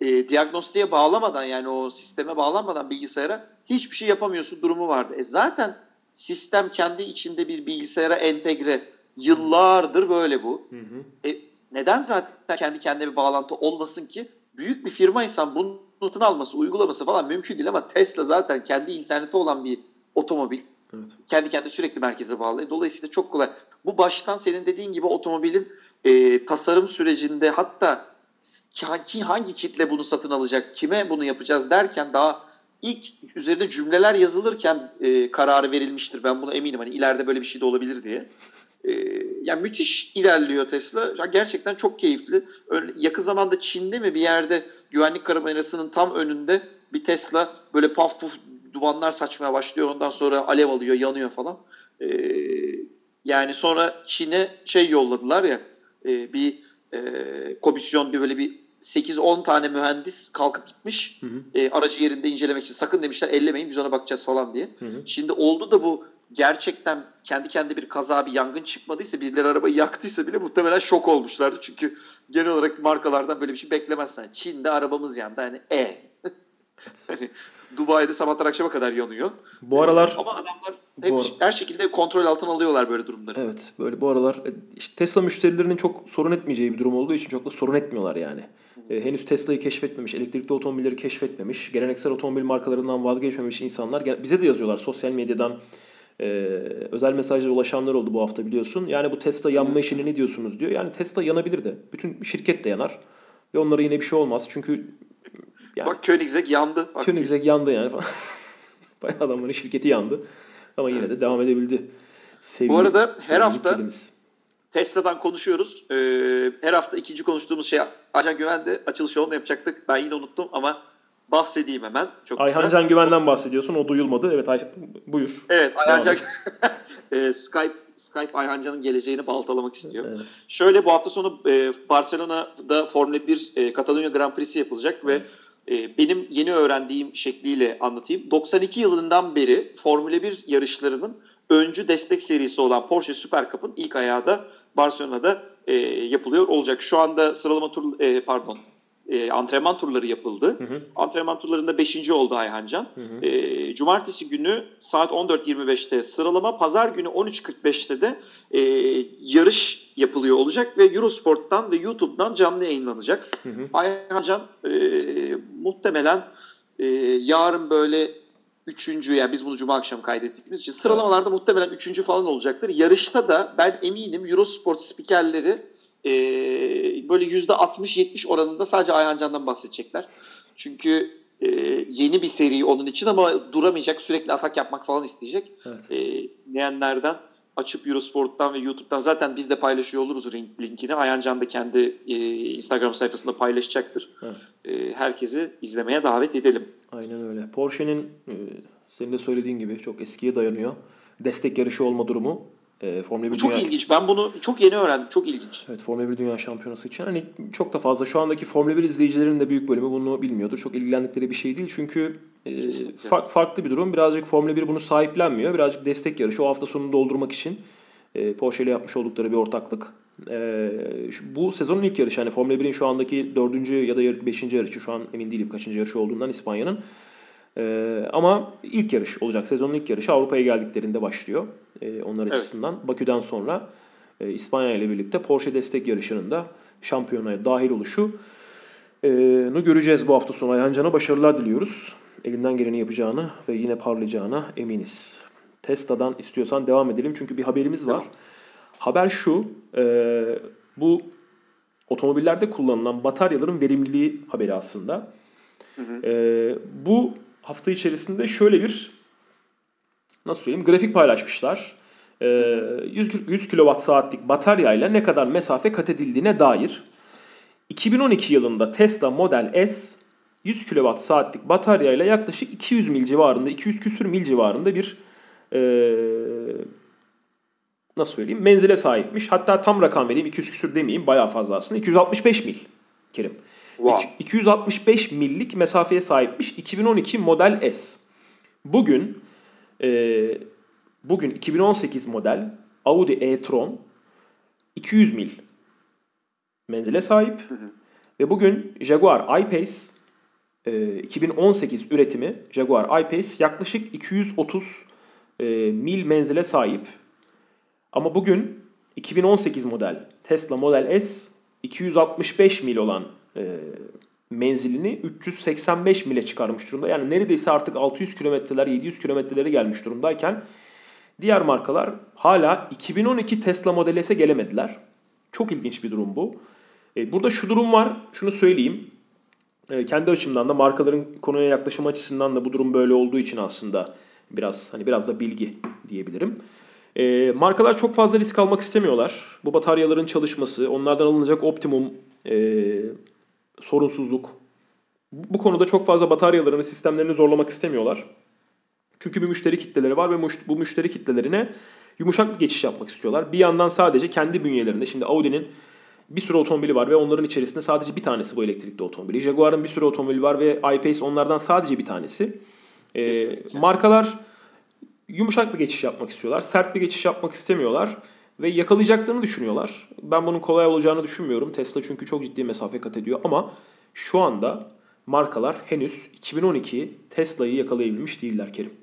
e, diagnostiğe bağlamadan yani o sisteme bağlanmadan bilgisayara hiçbir şey yapamıyorsun durumu vardı. E zaten sistem kendi içinde bir bilgisayara entegre. Yıllardır böyle bu. Hı hı. E, neden zaten kendi kendine bir bağlantı olmasın ki? Büyük bir firmaysan bunun notunu alması, uygulaması falan mümkün değil ama Tesla zaten kendi interneti olan bir otomobil. Evet. Kendi kendine sürekli merkeze bağlı. Dolayısıyla çok kolay. Bu baştan senin dediğin gibi otomobilin e, tasarım sürecinde hatta ki hangi kitle bunu satın alacak, kime bunu yapacağız derken daha ilk üzerinde cümleler yazılırken e, kararı verilmiştir. Ben buna eminim. Hani ileride böyle bir şey de olabilir diye. E, yani müthiş ilerliyor Tesla. Yani gerçekten çok keyifli. Yakın zamanda Çin'de mi bir yerde güvenlik kamerasının tam önünde bir Tesla böyle paf puf dumanlar saçmaya başlıyor. Ondan sonra alev alıyor, yanıyor falan. E, yani sonra Çin'e şey yolladılar ya e, bir e, komisyon bir böyle bir 8-10 tane mühendis kalkıp gitmiş. Hı hı. E, aracı yerinde incelemek için. Sakın demişler ellemeyin biz ona bakacağız falan diye. Hı hı. Şimdi oldu da bu gerçekten kendi kendi bir kaza bir yangın çıkmadıysa birileri arabayı yaktıysa bile muhtemelen şok olmuşlardı. Çünkü genel olarak markalardan böyle bir şey beklemezsin. Çin'de arabamız yandı hani e. hani Dubai'de sabahtan akşama kadar yanıyor. Bu aralar ama adamlar hep bu her şekilde kontrol altına alıyorlar böyle durumları. Evet, böyle bu aralar e, işte Tesla müşterilerinin çok sorun etmeyeceği bir durum olduğu için çok da sorun etmiyorlar yani. E, henüz Tesla'yı keşfetmemiş, elektrikli otomobilleri keşfetmemiş, geleneksel otomobil markalarından vazgeçmemiş insanlar bize de yazıyorlar sosyal medyadan e, özel mesajla ulaşanlar oldu bu hafta biliyorsun. Yani bu Tesla yanma işini ne diyorsunuz diyor. Yani Tesla yanabilir de. Bütün şirket de yanar. Ve onlara yine bir şey olmaz. Çünkü yani, Bak Koenigsegg yandı. Bak. Koenigsegg yandı yani falan. Bayağı adamların şirketi yandı. Ama yine de devam edebildi. Sevgili, bu arada her hafta kedimiz. Tesla'dan konuşuyoruz. Ee, her hafta ikinci konuştuğumuz şey Ajan Güven'de açılış onu yapacaktık. Ben yine unuttum ama bahsedeyim hemen. Çok Ayhan kısa. Can Güven'den bahsediyorsun. O duyulmadı. Evet Ay buyur. Evet Ayhan Can e, Skype Skype Ayhan Can'ın geleceğini baltalamak istiyor. Evet. Şöyle bu hafta sonu e, Barcelona'da Formula 1 e, Katalunya Grand Prix'si yapılacak evet. ve e, benim yeni öğrendiğim şekliyle anlatayım. 92 yılından beri Formula 1 yarışlarının öncü destek serisi olan Porsche Super Cup'ın ilk ayağı da Barcelona'da e, yapılıyor olacak. Şu anda sıralama tur e, pardon e, antrenman turları yapıldı. Hı hı. Antrenman turlarında 5. oldu Ayhancan. Hı hı. E, cumartesi günü saat 14.25'te sıralama, pazar günü 13.45'te de e, yarış yapılıyor olacak ve Eurosport'tan ve YouTube'dan canlı yayınlanacak. Hı hı. Ayhancan e, muhtemelen e, yarın böyle üçüncü yani biz bunu cuma akşamı kaydettiğimiz için sıralamalarda evet. muhtemelen üçüncü falan olacaktır. Yarışta da ben eminim Eurosport spikerleri e, böyle yüzde 60-70 oranında sadece Ayhan Can'dan bahsedecekler. Çünkü e, yeni bir seri onun için ama duramayacak sürekli atak yapmak falan isteyecek. Evet. E, dinleyenlerden açıp Eurosport'tan ve YouTube'dan zaten biz de paylaşıyor oluruz linkini. Ayhan Can da kendi e, Instagram sayfasında paylaşacaktır. Evet. E, herkesi izlemeye davet edelim. Aynen öyle. Porsche'nin e, senin de söylediğin gibi çok eskiye dayanıyor. Destek yarışı olma durumu. E, Formula 1 çok dünya... ilginç. Ben bunu çok yeni öğrendim. Çok ilginç. Evet Formula 1 Dünya Şampiyonası için. Hani çok da fazla şu andaki Formula 1 izleyicilerinin de büyük bölümü bunu bilmiyordur. Çok ilgilendikleri bir şey değil. Çünkü e, fa- farklı bir durum. Birazcık Formula 1 bunu sahiplenmiyor. Birazcık destek yarışı o hafta sonunu doldurmak için e, Porsche ile yapmış oldukları bir ortaklık. E, şu, bu sezonun ilk yarışı. Yani Formula 1'in şu andaki dördüncü ya da beşinci yarışı. Şu an emin değilim kaçıncı yarışı olduğundan İspanya'nın. Ee, ama ilk yarış olacak. Sezonun ilk yarışı Avrupa'ya geldiklerinde başlıyor. Ee, onlar evet. açısından. Bakü'den sonra e, İspanya ile birlikte Porsche destek yarışının da şampiyonaya dahil oluşu e, nu göreceğiz bu hafta sonu. Ayhan Can'a başarılar diliyoruz. Elinden geleni yapacağını ve yine parlayacağına eminiz. Tesla'dan istiyorsan devam edelim çünkü bir haberimiz var. Tamam. Haber şu, e, bu otomobillerde kullanılan bataryaların verimliliği haberi aslında. Hı hı. E, bu hafta içerisinde şöyle bir nasıl söyleyeyim grafik paylaşmışlar. 100, 100 kWh saatlik bataryayla ne kadar mesafe kat edildiğine dair 2012 yılında Tesla Model S 100 kWh saatlik bataryayla yaklaşık 200 mil civarında, 200 küsür mil civarında bir e, nasıl söyleyeyim menzile sahipmiş. Hatta tam rakam vereyim 200 küsür demeyeyim bayağı fazla aslında. 265 mil Kerim. Wow. 265 millik mesafeye sahipmiş 2012 model S. Bugün e, bugün 2018 model Audi e-tron 200 mil menzile sahip. Hı hı. Ve bugün Jaguar I-Pace e, 2018 üretimi Jaguar I-Pace yaklaşık 230 e, mil menzile sahip. Ama bugün 2018 model Tesla Model S 265 mil olan menzilini 385 mile çıkarmış durumda. Yani neredeyse artık 600 kilometreler 700 kilometrelere gelmiş durumdayken diğer markalar hala 2012 Tesla Model S'e gelemediler. Çok ilginç bir durum bu. E, burada şu durum var. Şunu söyleyeyim. E, kendi açımdan da markaların konuya yaklaşım açısından da bu durum böyle olduğu için aslında biraz hani biraz da bilgi diyebilirim. E, markalar çok fazla risk almak istemiyorlar. Bu bataryaların çalışması, onlardan alınacak optimum e, sorunsuzluk. Bu konuda çok fazla bataryalarını, sistemlerini zorlamak istemiyorlar. Çünkü bir müşteri kitleleri var ve bu müşteri kitlelerine yumuşak bir geçiş yapmak istiyorlar. Bir yandan sadece kendi bünyelerinde, şimdi Audi'nin bir sürü otomobili var ve onların içerisinde sadece bir tanesi bu elektrikli otomobili. Jaguar'ın bir sürü otomobili var ve I-Pace onlardan sadece bir tanesi. Ee, markalar yumuşak bir geçiş yapmak istiyorlar. Sert bir geçiş yapmak istemiyorlar. Ve yakalayacaklarını düşünüyorlar. Ben bunun kolay olacağını düşünmüyorum. Tesla çünkü çok ciddi mesafe kat ediyor. Ama şu anda markalar henüz 2012 Tesla'yı yakalayabilmiş değiller Kerim.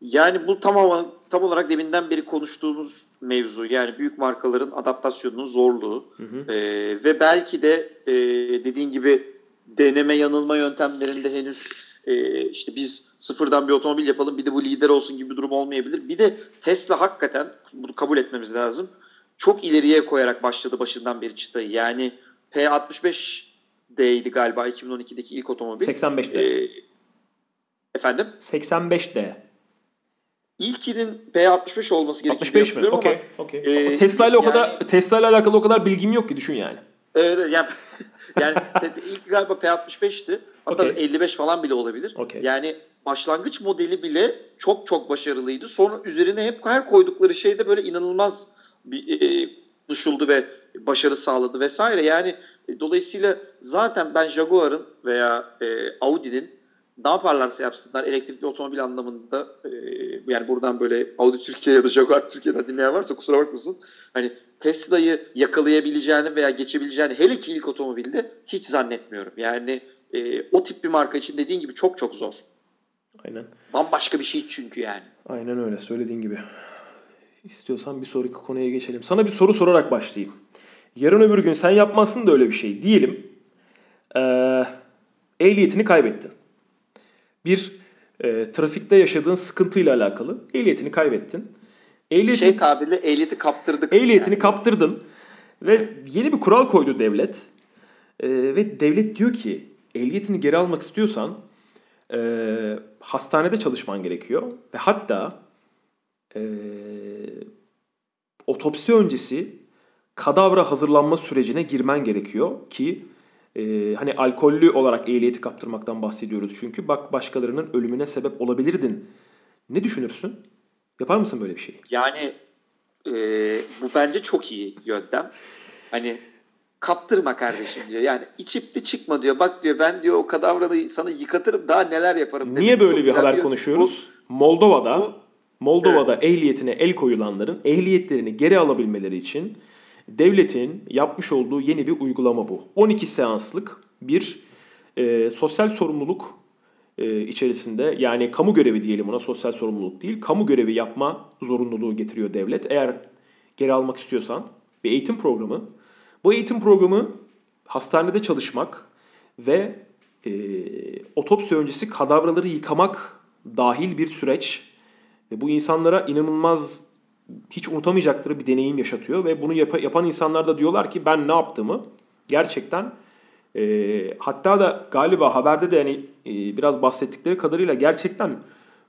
Yani bu tamamen tam olarak deminden beri konuştuğumuz mevzu. Yani büyük markaların adaptasyonunun zorluğu. Hı hı. Ee, ve belki de e, dediğin gibi deneme yanılma yöntemlerinde henüz e, işte biz sıfırdan bir otomobil yapalım bir de bu lider olsun gibi bir durum olmayabilir. Bir de Tesla hakikaten bunu kabul etmemiz lazım. Çok ileriye koyarak başladı başından beri çıtayı. Yani P65D'ydi galiba 2012'deki ilk otomobil. 85D. Ee, efendim? 85D. İlkinin P65 olması gerekiyor. 65 mi? Okey. Okay. E, Tesla ile o yani, kadar Tesla ile alakalı o kadar bilgim yok ki düşün yani. Evet yani yani ilk galiba P65'ti. Hatta okay. 55 falan bile olabilir. Okay. Yani başlangıç modeli bile çok çok başarılıydı. Sonra üzerine hep her koydukları şey de böyle inanılmaz bir e, duşuldu ve başarı sağladı vesaire. Yani e, dolayısıyla zaten ben Jaguar'ın veya e, Audi'nin ne yaparlarsa yapsınlar elektrikli otomobil anlamında e, yani buradan böyle Audi Türkiye ya da Jaguar Türkiye'den dinleyen varsa kusura bakmasın. Hani Tesla'yı yakalayabileceğini veya geçebileceğini hele ki ilk otomobilde hiç zannetmiyorum. Yani e, o tip bir marka için dediğin gibi çok çok zor. Aynen. Bambaşka bir şey çünkü yani. Aynen öyle söylediğin gibi. İstiyorsan bir sonraki konuya geçelim. Sana bir soru sorarak başlayayım. Yarın öbür gün sen yapmazsın da öyle bir şey. Diyelim ee, ehliyetini kaybettin. Bir e, trafikte yaşadığın sıkıntıyla alakalı. Ehliyetini kaybettin. Ehliyetini, şey tabirle ehliyeti kaptırdık. Ehliyetini yani. kaptırdın. Ve yeni bir kural koydu devlet. E, ve devlet diyor ki ehliyetini geri almak istiyorsan e, hastanede çalışman gerekiyor. Ve hatta e, otopsi öncesi kadavra hazırlanma sürecine girmen gerekiyor ki e, hani alkollü olarak ehliyeti kaptırmaktan bahsediyoruz çünkü bak başkalarının ölümüne sebep olabilirdin. Ne düşünürsün? Yapar mısın böyle bir şey? Yani e, bu bence çok iyi yöntem. Hani kaptırma kardeşim diyor. Yani içip de çıkma diyor. Bak diyor ben diyor o kadavranı sana yıkatırım daha neler yaparım. Niye böyle bir haber diyor. konuşuyoruz? Bu, Moldova'da bu, Moldova'da evet. ehliyetine el koyulanların ehliyetlerini geri alabilmeleri için devletin yapmış olduğu yeni bir uygulama bu. 12 seanslık bir e, sosyal sorumluluk e, içerisinde yani kamu görevi diyelim ona sosyal sorumluluk değil kamu görevi yapma zorunluluğu getiriyor devlet. Eğer geri almak istiyorsan bir eğitim programı. Bu eğitim programı hastanede çalışmak ve e, otopsi öncesi kadavraları yıkamak dahil bir süreç ve bu insanlara inanılmaz hiç unutamayacakları bir deneyim yaşatıyor ve bunu yap- yapan insanlar da diyorlar ki ben ne yaptığımı gerçekten e, hatta da galiba haberde de yani e, biraz bahsettikleri kadarıyla gerçekten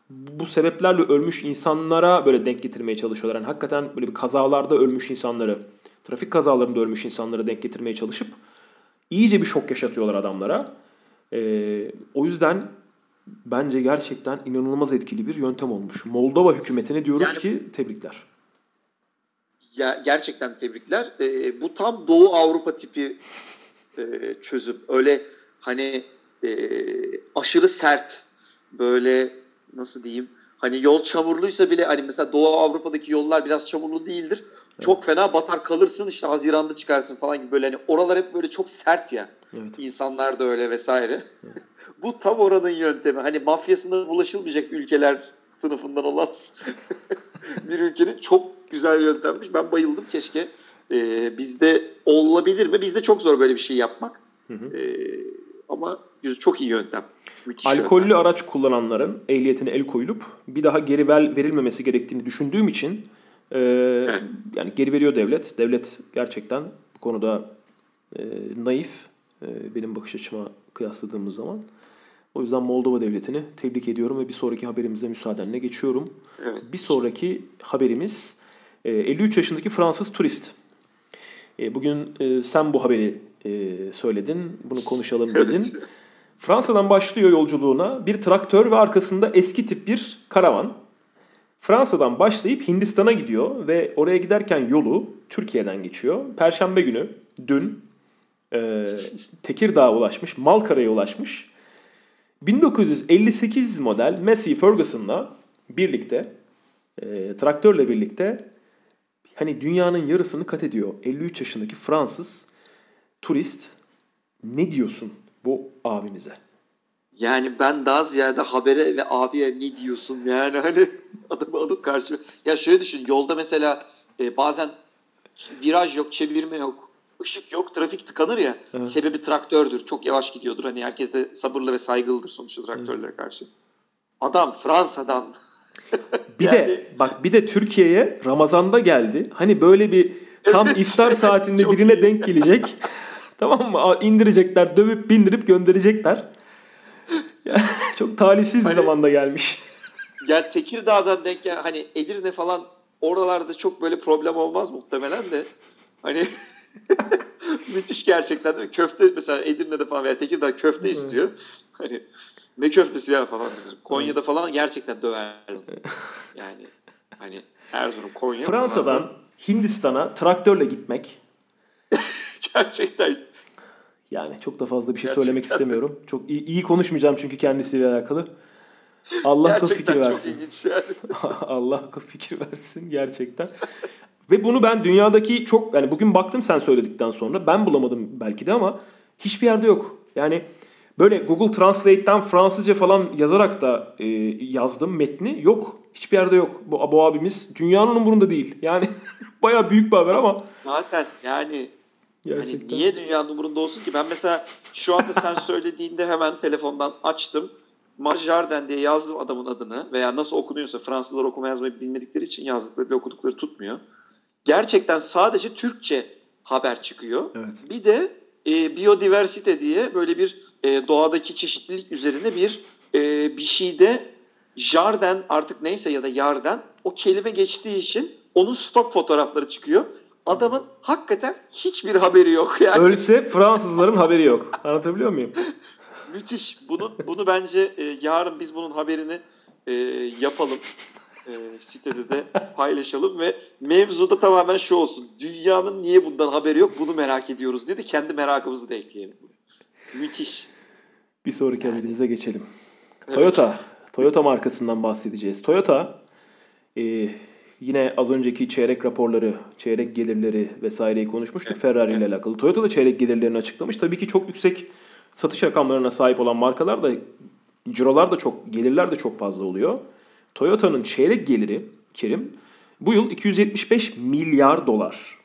bu sebeplerle ölmüş insanlara böyle denk getirmeye çalışıyorlar. Yani hakikaten böyle bir kazalarda ölmüş insanları, trafik kazalarında ölmüş insanlara denk getirmeye çalışıp iyice bir şok yaşatıyorlar adamlara. E, o yüzden bence gerçekten inanılmaz etkili bir yöntem olmuş. Moldova hükümetine diyoruz yani, ki tebrikler. Ya gerçekten tebrikler. E, bu tam Doğu Avrupa tipi e, çözüm. Öyle hani e, aşırı sert böyle nasıl diyeyim hani yol çamurluysa bile hani mesela Doğu Avrupa'daki yollar biraz çamurlu değildir. Evet. Çok fena batar kalırsın işte Haziran'da çıkarsın falan gibi böyle hani oralar hep böyle çok sert ya. Evet. İnsanlar da öyle vesaire. Evet. Bu tam oranın yöntemi. Hani mafyasına bulaşılmayacak ülkeler sınıfından olan bir ülkenin çok güzel yöntemmiş. Ben bayıldım keşke. Ee, bizde olabilir mi? Bizde çok zor böyle bir şey yapmak. Hı hı. Ee, ama çok iyi yöntem. Müthiş Alkollü yöntem. araç kullananların ehliyetine el koyulup bir daha geri ver, verilmemesi gerektiğini düşündüğüm için e, evet. yani geri veriyor devlet. Devlet gerçekten bu konuda e, naif e, benim bakış açıma kıyasladığımız zaman. O yüzden Moldova Devleti'ni tebrik ediyorum ve bir sonraki haberimize müsaadenle geçiyorum. Evet. Bir sonraki haberimiz 53 e, yaşındaki Fransız turist. E, bugün e, sen bu haberi söyledin, bunu konuşalım dedin. Fransa'dan başlıyor yolculuğuna bir traktör ve arkasında eski tip bir karavan. Fransa'dan başlayıp Hindistan'a gidiyor ve oraya giderken yolu Türkiye'den geçiyor. Perşembe günü dün e, Tekirdağ'a ulaşmış, Malkara'ya ulaşmış. 1958 model Massey Ferguson'la birlikte, e, traktörle birlikte hani dünyanın yarısını kat ediyor. 53 yaşındaki Fransız turist. Ne diyorsun bu abinize? Yani ben daha ziyade habere ve abiye ne diyorsun yani hani adamı alıp karşı. Ya şöyle düşün yolda mesela e, bazen viraj yok, çevirme yok ışık yok, trafik tıkanır ya. Evet. Sebebi traktördür. Çok yavaş gidiyordur. Hani herkes de sabırlı ve saygılıdır sonuçta traktörlere evet. karşı. Adam Fransa'dan bir yani... de bak bir de Türkiye'ye Ramazan'da geldi. Hani böyle bir tam iftar saatinde birine iyi. denk gelecek. tamam mı? İndirecekler, dövüp bindirip gönderecekler. çok talihsiz hani, bir zamanda gelmiş. Yani Tekirdağ'dan denk gel hani Edirne falan oralarda çok böyle problem olmaz muhtemelen de. Hani Müthiş gerçekten değil mi? Köfte mesela Edirne'de falan veya Tekirdağ köfte istiyor. Hani ne köftesi ya falan. Konya'da falan gerçekten döver. Yani hani Erzurum, Konya. Fransa'dan falan. Hindistan'a traktörle gitmek. gerçekten. Yani çok da fazla bir şey gerçekten. söylemek istemiyorum. Çok iyi, iyi konuşmayacağım çünkü kendisiyle alakalı. Allah akıl fikir versin. Yani. Allah akıl fikir versin gerçekten. Ve bunu ben dünyadaki çok yani bugün baktım sen söyledikten sonra ben bulamadım belki de ama hiçbir yerde yok. Yani böyle Google Translate'ten Fransızca falan yazarak da e, yazdım metni yok. Hiçbir yerde yok. Bu, bu abimiz dünyanın umurunda değil. Yani baya büyük bir haber ama. Zaten yani Gerçekten. Yani niye dünyanın umurunda olsun ki? Ben mesela şu anda sen söylediğinde hemen telefondan açtım. Majarden diye yazdım adamın adını veya nasıl okunuyorsa Fransızlar okuma yazmayı bilmedikleri için yazdıkları okudukları tutmuyor. Gerçekten sadece Türkçe haber çıkıyor. Evet. Bir de e, biodiversite diye böyle bir e, doğadaki çeşitlilik üzerine bir e, bir şeyde Jarden artık neyse ya da Yarden o kelime geçtiği için onun stok fotoğrafları çıkıyor. Adamın hakikaten hiçbir haberi yok yani. Ölse Fransızların haberi yok. Anlatabiliyor muyum? Müthiş. Bunu bunu bence e, yarın biz bunun haberini e, yapalım. E, sitede de paylaşalım ve mevzu da tamamen şu olsun. Dünyanın niye bundan haberi yok bunu merak ediyoruz diye de kendi merakımızı da ekleyelim. Müthiş. Bir sonraki haberimize geçelim. Evet. Toyota. Toyota markasından bahsedeceğiz. Toyota e, yine az önceki çeyrek raporları, çeyrek gelirleri vesaireyi konuşmuştuk Evet, Ferrari ile evet. alakalı. Toyota da çeyrek gelirlerini açıklamış. Tabii ki çok yüksek satış rakamlarına sahip olan markalar da cirolar da çok, gelirler de çok fazla oluyor. Toyota'nın çeyrek geliri Kerim bu yıl 275 milyar dolar.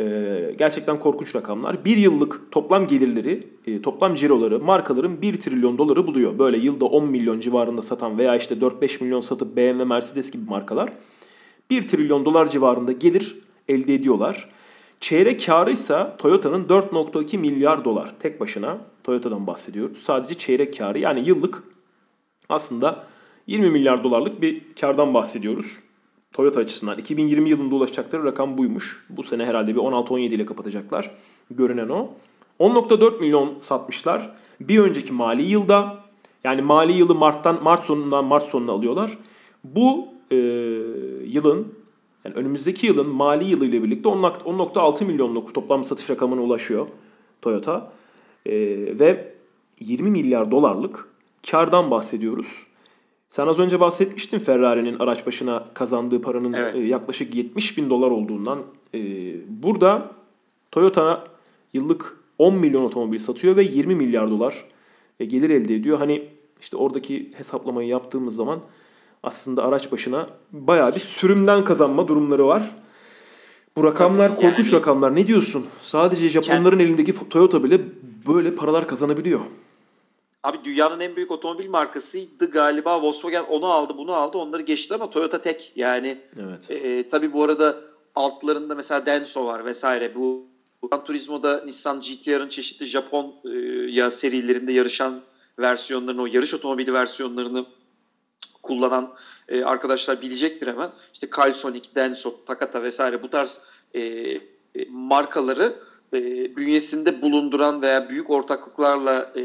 Ee, gerçekten korkunç rakamlar. Bir yıllık toplam gelirleri, e, toplam ciroları markaların 1 trilyon doları buluyor. Böyle yılda 10 milyon civarında satan veya işte 4-5 milyon satıp BMW, Mercedes gibi markalar 1 trilyon dolar civarında gelir elde ediyorlar. Çeyrek karı ise Toyota'nın 4.2 milyar dolar tek başına Toyota'dan bahsediyoruz. Sadece çeyrek karı yani yıllık aslında 20 milyar dolarlık bir kardan bahsediyoruz. Toyota açısından 2020 yılında ulaşacakları rakam buymuş. Bu sene herhalde bir 16-17 ile kapatacaklar. Görünen o. 10.4 milyon satmışlar. Bir önceki mali yılda yani mali yılı Mart'tan Mart sonundan Mart sonuna alıyorlar. Bu e, yılın yani önümüzdeki yılın mali yılı ile birlikte 10.6 milyonluk toplam satış rakamına ulaşıyor Toyota. E, ve 20 milyar dolarlık kardan bahsediyoruz. Sen az önce bahsetmiştin Ferrari'nin araç başına kazandığı paranın Evet. e, yaklaşık 70 bin dolar olduğundan. E, burada Toyota yıllık 10 milyon otomobil satıyor ve 20 milyar dolar e, gelir elde ediyor. Hani işte oradaki hesaplamayı yaptığımız zaman aslında araç başına bayağı bir sürümden kazanma durumları var. Bu rakamlar Yani- korkunç rakamlar. Ne diyorsun? Sadece Japonların elindeki Toyota bile böyle paralar kazanabiliyor. Abi dünyanın en büyük otomobil markasıydı galiba. Volkswagen onu aldı bunu aldı onları geçti ama Toyota tek. Yani Evet. e, tabii bu arada altlarında mesela Denso var vesaire. Bu Gran Turismo'da Nissan GT-R'ın çeşitli Japon e, ya serilerinde yarışan versiyonlarını, o yarış otomobili versiyonlarını kullanan e, arkadaşlar bilecektir hemen. İşte Calsonic, Denso, Takata vesaire bu tarz e, e, markaları e, bünyesinde bulunduran veya büyük ortaklıklarla e,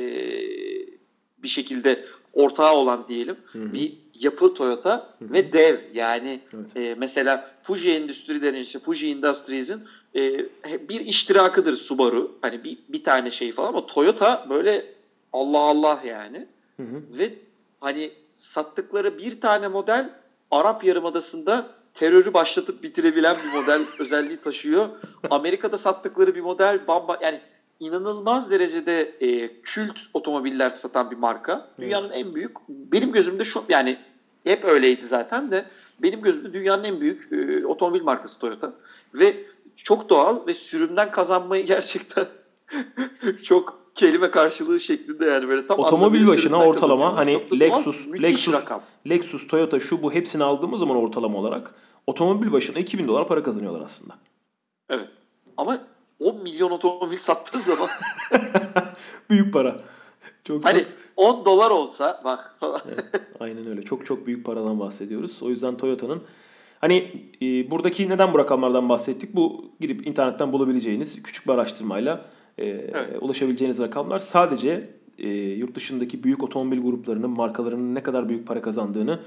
bir şekilde ortağı olan diyelim hı. bir yapı Toyota ve dev yani Evet. e, mesela Fuji Endüstri denen işte Fuji Industries'in e, bir iştirakıdır Subaru hani bir, bir tane şey falan ama Toyota böyle Allah Allah yani Hı hı. ve hani sattıkları bir tane model Arap Yarımadası'nda terörü başlatıp bitirebilen bir model özelliği taşıyor. Amerika'da sattıkları bir model bamba yani inanılmaz derecede e, kült otomobiller satan bir marka. Dünyanın en büyük benim gözümde şu yani hep öyleydi zaten de benim gözümde dünyanın en büyük e, otomobil markası Toyota ve çok doğal ve sürümden kazanmayı gerçekten çok kelime karşılığı şeklinde yani böyle tam Otomobil başına ortalama kazanıyor. hani Çok Lexus, Lexus- rakam. Lexus, Toyota şu bu hepsini aldığımız zaman ortalama olarak otomobil başına 2000 dolar para kazanıyorlar aslında. Evet. Ama 10 milyon otomobil sattığı zaman Büyük para. Çok, hani çok, 10 dolar olsa bak falan. aynen öyle. Çok çok büyük paradan bahsediyoruz. O yüzden Toyota'nın hani e, buradaki neden bu rakamlardan bahsettik? Bu girip internetten bulabileceğiniz küçük bir araştırmayla e, Evet. ulaşabileceğiniz rakamlar. Sadece e, yurt dışındaki büyük otomobil gruplarının markalarının ne kadar büyük para kazandığını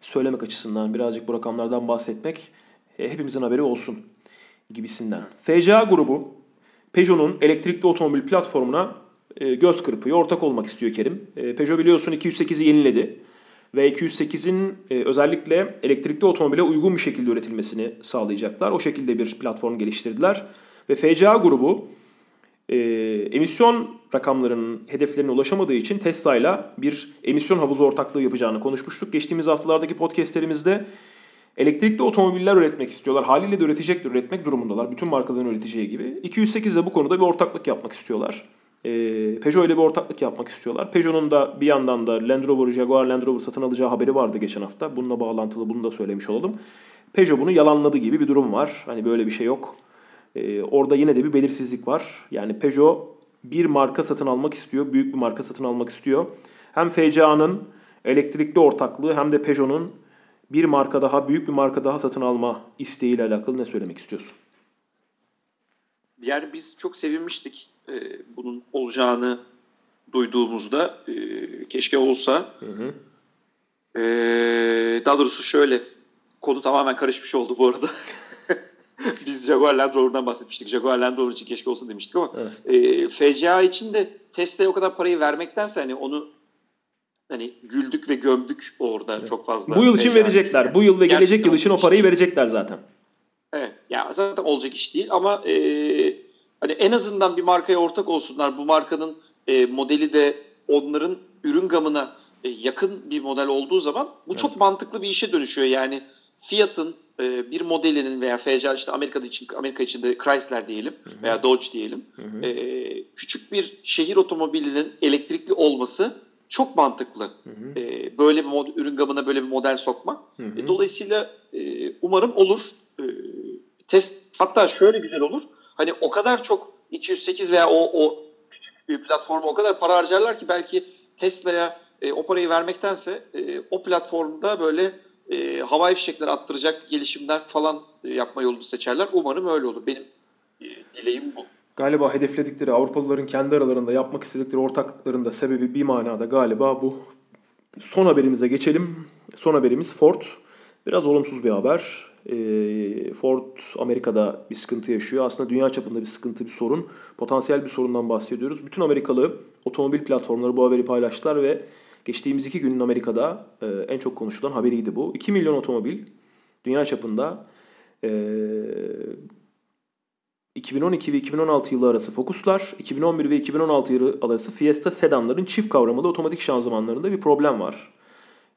söylemek açısından birazcık bu rakamlardan bahsetmek e, hepimizin haberi olsun gibisinden. FCA grubu Peugeot'un elektrikli otomobil platformuna e, göz kırpıyor, ortak olmak istiyor Kerim. E, Peugeot biliyorsun 208'i yeniledi ve 208'in e, özellikle elektrikli otomobile uygun bir şekilde üretilmesini sağlayacaklar. O şekilde bir platform geliştirdiler ve FCA grubu e, emisyon rakamlarının hedeflerine ulaşamadığı için Tesla'yla bir emisyon havuzu ortaklığı yapacağını konuşmuştuk. Geçtiğimiz haftalardaki podcastlerimizde elektrikli otomobiller üretmek istiyorlar. Haliyle de üretecekler, üretmek durumundalar. Bütün markaların üreteceği gibi. 208 de bu konuda bir ortaklık yapmak istiyorlar. E, Peugeot ile bir ortaklık yapmak istiyorlar. Peugeot'un da bir yandan da Land Rover, Jaguar Land Rover satın alacağı haberi vardı geçen hafta. Bununla bağlantılı bunu da söylemiş olalım. Peugeot bunu yalanladı gibi bir durum var. Hani böyle bir şey yok. E, orada yine de bir belirsizlik var. Yani Peugeot bir marka satın almak istiyor. Büyük bir marka satın almak istiyor. Hem FCA'nın elektrikli ortaklığı hem de Peugeot'un bir marka daha, büyük bir marka daha satın alma isteğiyle alakalı ne söylemek istiyorsun? Yani biz çok sevinmiştik e, bunun olacağını duyduğumuzda. E, keşke olsa. Hı hı. E, daha doğrusu şöyle, konu tamamen karışmış oldu bu arada. biz Jaguar Land Rover'dan bahsetmiştik. Jaguar Land Rover için keşke olsa demiştik ama evet. e, FCA için de Tesla'ya o kadar parayı vermektense hani onu hani güldük ve gömdük orada evet. çok fazla. Bu yıl için verecekler. Için. Bu yıl ve Gerçekten gelecek yıl için o parayı verecekler zaten. Evet. Ya zaten olacak iş değil ama e, hani en azından bir markaya ortak olsunlar. Bu markanın e, modeli de onların ürün gamına e, yakın bir model olduğu zaman bu evet. çok mantıklı bir işe dönüşüyor. Yani Fiat'ın e, bir modelinin veya FCA işte Amerika'da için Amerika içinde Chrysler diyelim hı hı. veya Dodge diyelim. Hı hı. E, küçük bir şehir otomobilinin elektrikli olması çok mantıklı. Hı hı. E, böyle bir mod, ürün gamına böyle bir model sokmak. Hı hı. E, dolayısıyla e, umarım olur. E, test hatta şöyle güzel olur. Hani o kadar çok 208 veya o o küçük bir platforma o kadar para harcarlar ki belki Tesla'ya e, o parayı vermektense e, o platformda böyle e, havai fişekler attıracak gelişimler falan e, yapma yolunu seçerler. Umarım öyle olur. Benim e, dileğim bu. Galiba hedefledikleri Avrupalıların kendi aralarında yapmak istedikleri ortaklıkların da sebebi bir manada galiba bu. Son haberimize geçelim. Son haberimiz Ford. Biraz olumsuz bir haber. Ee, Ford Amerika'da bir sıkıntı yaşıyor. Aslında dünya çapında bir sıkıntı, bir sorun. Potansiyel bir sorundan bahsediyoruz. Bütün Amerikalı otomobil platformları bu haberi paylaştılar ve geçtiğimiz iki günün Amerika'da e, en çok konuşulan haberiydi bu. 2 milyon otomobil dünya çapında e, 2012 ve 2016 yılı arası Focus'lar, 2011 ve 2016 yılı arası Fiesta sedanların çift kavramalı otomatik şanzımanlarında bir problem var.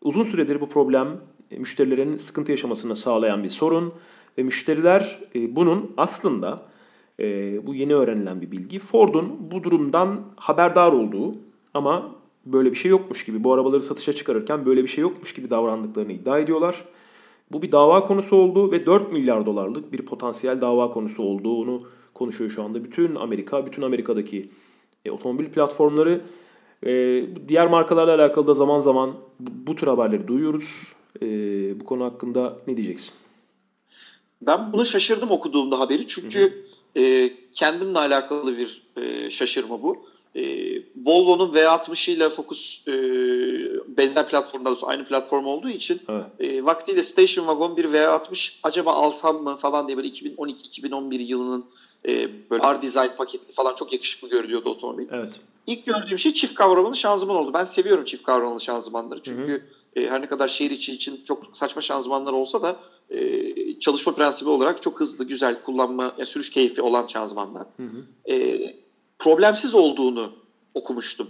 Uzun süredir bu problem e, müşterilerin sıkıntı yaşamasını sağlayan bir sorun ve müşteriler e, bunun aslında e, bu yeni öğrenilen bir bilgi Ford'un bu durumdan haberdar olduğu ama böyle bir şey yokmuş gibi bu arabaları satışa çıkarırken böyle bir şey yokmuş gibi davrandıklarını iddia ediyorlar. Bu bir dava konusu oldu ve 4 milyar dolarlık bir potansiyel dava konusu olduğunu konuşuyor şu anda. Bütün Amerika, bütün Amerika'daki e, otomobil platformları e, diğer markalarla alakalı da zaman zaman bu, bu tür haberleri duyuyoruz. E, bu konu hakkında ne diyeceksin? Ben buna şaşırdım okuduğumda haberi çünkü e, kendimle alakalı bir e, şaşırma bu. E, Volvo'nun V60 ile Focus e, benzer platformda aynı platform olduğu için evet. e, vaktiyle Station Wagon bir V60 acaba alsam mı falan diye böyle 2012-2011 yılının e, böyle R-Design paketli falan çok yakışıklı görünüyordu otomobil. Evet. İlk gördüğüm şey çift kavramalı şanzıman oldu. Ben seviyorum çift kavramalı şanzımanları çünkü E, her ne kadar şehir içi için çok saçma şanzımanlar olsa da e, çalışma prensibi olarak çok hızlı, güzel kullanma, yani sürüş keyfi olan şanzımanlar. Hı hı. E, problemsiz olduğunu okumuştum.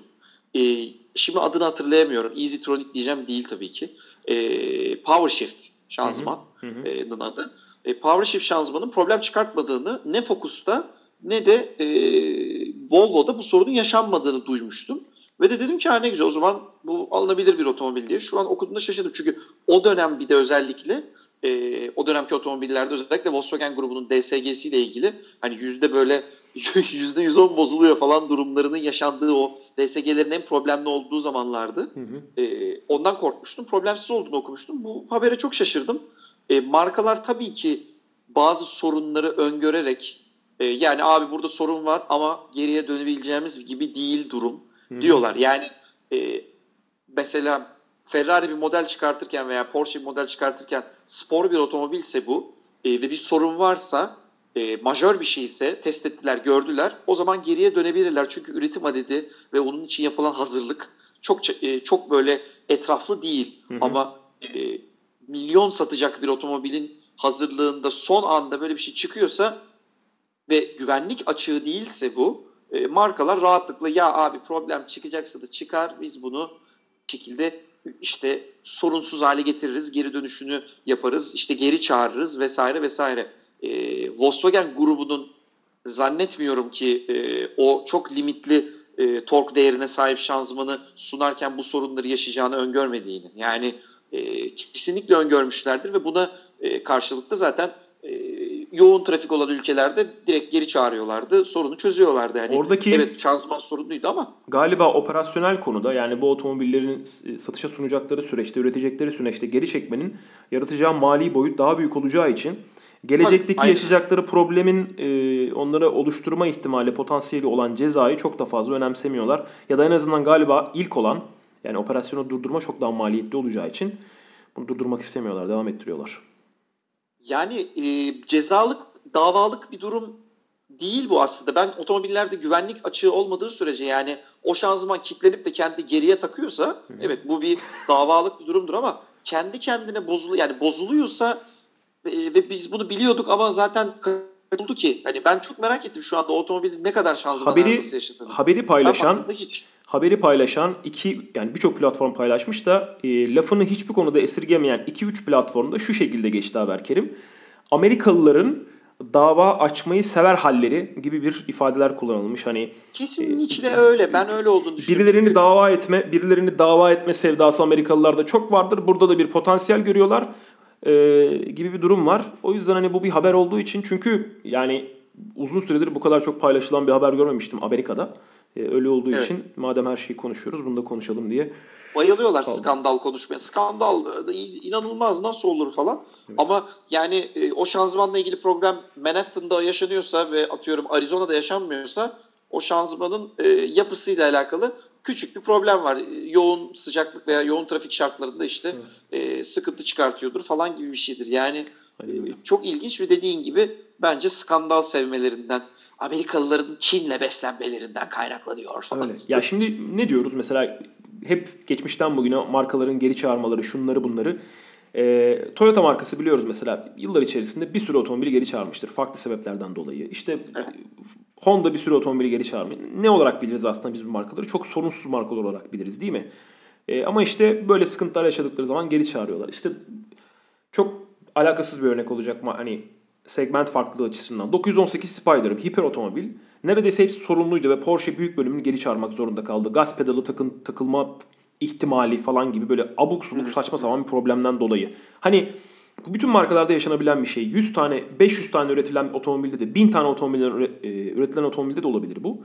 E, şimdi adını hatırlayamıyorum. Easy Tronic diyeceğim değil tabii ki. E, Power Shift şanzımanın adı. E, Power Shift şanzımanın problem çıkartmadığını ne Focus'ta ne de e, Volvo'da bu sorunun yaşanmadığını duymuştum. Ve de dedim ki ha ne güzel o zaman bu alınabilir bir otomobil diye. Şu an okuduğumda şaşırdım. Çünkü o dönem bir de özellikle e, o dönemki otomobillerde özellikle Volkswagen grubunun DSG'si ile ilgili hani yüzde böyle %110 bozuluyor falan durumlarının yaşandığı o DSG'lerin en problemli olduğu zamanlardı. Hı hı. E, ondan korkmuştum. Problemsiz olduğunu okumuştum. Bu habere çok şaşırdım. E, markalar tabii ki bazı sorunları öngörerek e, yani abi burada sorun var ama geriye dönebileceğimiz gibi değil durum hı hı. diyorlar. Yani e, mesela Ferrari bir model çıkartırken veya Porsche bir model çıkartırken spor bir otomobilse bu e, ve bir sorun varsa e, majör bir şey ise test ettiler, gördüler. O zaman geriye dönebilirler. Çünkü üretim adedi ve onun için yapılan hazırlık çok e, çok böyle etraflı değil. Hı hı. Ama e, milyon satacak bir otomobilin hazırlığında son anda böyle bir şey çıkıyorsa ve güvenlik açığı değilse bu e, markalar rahatlıkla ya abi problem çıkacaksa da çıkar biz bunu şekilde işte sorunsuz hale getiririz, geri dönüşünü yaparız, işte geri çağırırız vesaire vesaire e, Volkswagen grubunun zannetmiyorum ki e, o çok limitli e, tork değerine sahip şanzımanı sunarken bu sorunları yaşayacağını öngörmediğini. Yani e, kesinlikle öngörmüşlerdir ve buna e, karşılıklı zaten e, yoğun trafik olan ülkelerde direkt geri çağırıyorlardı. Sorunu çözüyorlardı. Yani Oradaki evet şanzıman sorunluydu ama galiba operasyonel konuda yani bu otomobillerin satışa sunacakları süreçte, üretecekleri süreçte geri çekmenin yaratacağı mali boyut daha büyük olacağı için gelecekteki Aynen. yaşayacakları problemin e, onlara oluşturma ihtimali, potansiyeli olan cezayı çok da fazla önemsemiyorlar. Ya da en azından galiba ilk olan yani operasyonu durdurma çok daha maliyetli olacağı için bunu durdurmak istemiyorlar, devam ettiriyorlar. Yani e, cezalık, davalık bir durum değil bu aslında. Ben otomobillerde güvenlik açığı olmadığı sürece yani o şanzıman kilitlenip de kendi geriye takıyorsa Hı. evet bu bir davalık bir durumdur ama kendi kendine bozulu yani bozuluyorsa e, ve biz bunu biliyorduk ama zaten oldu ki hani ben çok merak ettim şu anda otomobilin ne kadar şanzıman Haberi- yaşadığını. Haberi paylaşan hiç. haberi paylaşan iki yani birçok platform paylaşmış da e, lafını hiçbir konuda esirgemeyen 2-3 platformda şu şekilde geçti haber Kerim. Amerikalıların dava açmayı sever halleri gibi bir ifadeler kullanılmış. Hani Kesinlikle öyle. Ben öyle olduğunu düşünüyorum. birilerini Çünkü- dava etme, birilerini dava etme sevdası Amerikalılarda çok vardır. Burada da bir potansiyel görüyorlar e, gibi bir durum var. O yüzden hani bu bir haber olduğu için çünkü yani uzun süredir bu kadar çok paylaşılan bir haber görmemiştim Amerika'da. E, öyle olduğu Evet. için madem her şeyi konuşuyoruz bunu da konuşalım diye. Bayılıyorlar Kaldı. skandal konuşmaya. Skandal e, inanılmaz nasıl olur falan. Evet. Ama yani e, o şanzımanla ilgili problem Manhattan'da yaşanıyorsa ve atıyorum Arizona'da yaşanmıyorsa o şanzımanın e, yapısıyla alakalı küçük bir problem var. E, Yoğun sıcaklık veya yoğun trafik şartlarında işte e, sıkıntı çıkartıyordur falan gibi bir şeydir. Yani Aynen e, çok ilginç ve dediğin gibi bence skandal sevmelerinden Amerikalıların Çin'le beslenmelerinden kaynaklanıyor falan. Öyle. Ya şimdi ne diyoruz mesela hep geçmişten bugüne markaların geri çağırmaları şunları bunları. Ee, Toyota markası biliyoruz mesela yıllar içerisinde bir sürü otomobili geri çağırmıştır farklı sebeplerden dolayı. İşte. Honda bir sürü otomobili geri çağırmış. Ne olarak biliriz aslında biz bu markaları? Çok sorunsuz markalar olarak biliriz değil mi? Ee, ama işte böyle sıkıntılar yaşadıkları zaman geri çağırıyorlar. İşte çok alakasız bir örnek olacak? Hani segment farklılığı açısından. 918 Spider, hiper otomobil. Neredeyse hepsi sorunluydu ve Porsche büyük bölümünü geri çağırmak zorunda kaldı. Gaz pedalı takın, takılma ihtimali falan gibi böyle abuk subuk saçma sapan bir problemden dolayı. Hani bu bütün markalarda yaşanabilen bir şey. 100 tane, 500 tane üretilen otomobilde de 1000 tane otomobilden e, üretilen otomobilde de olabilir bu.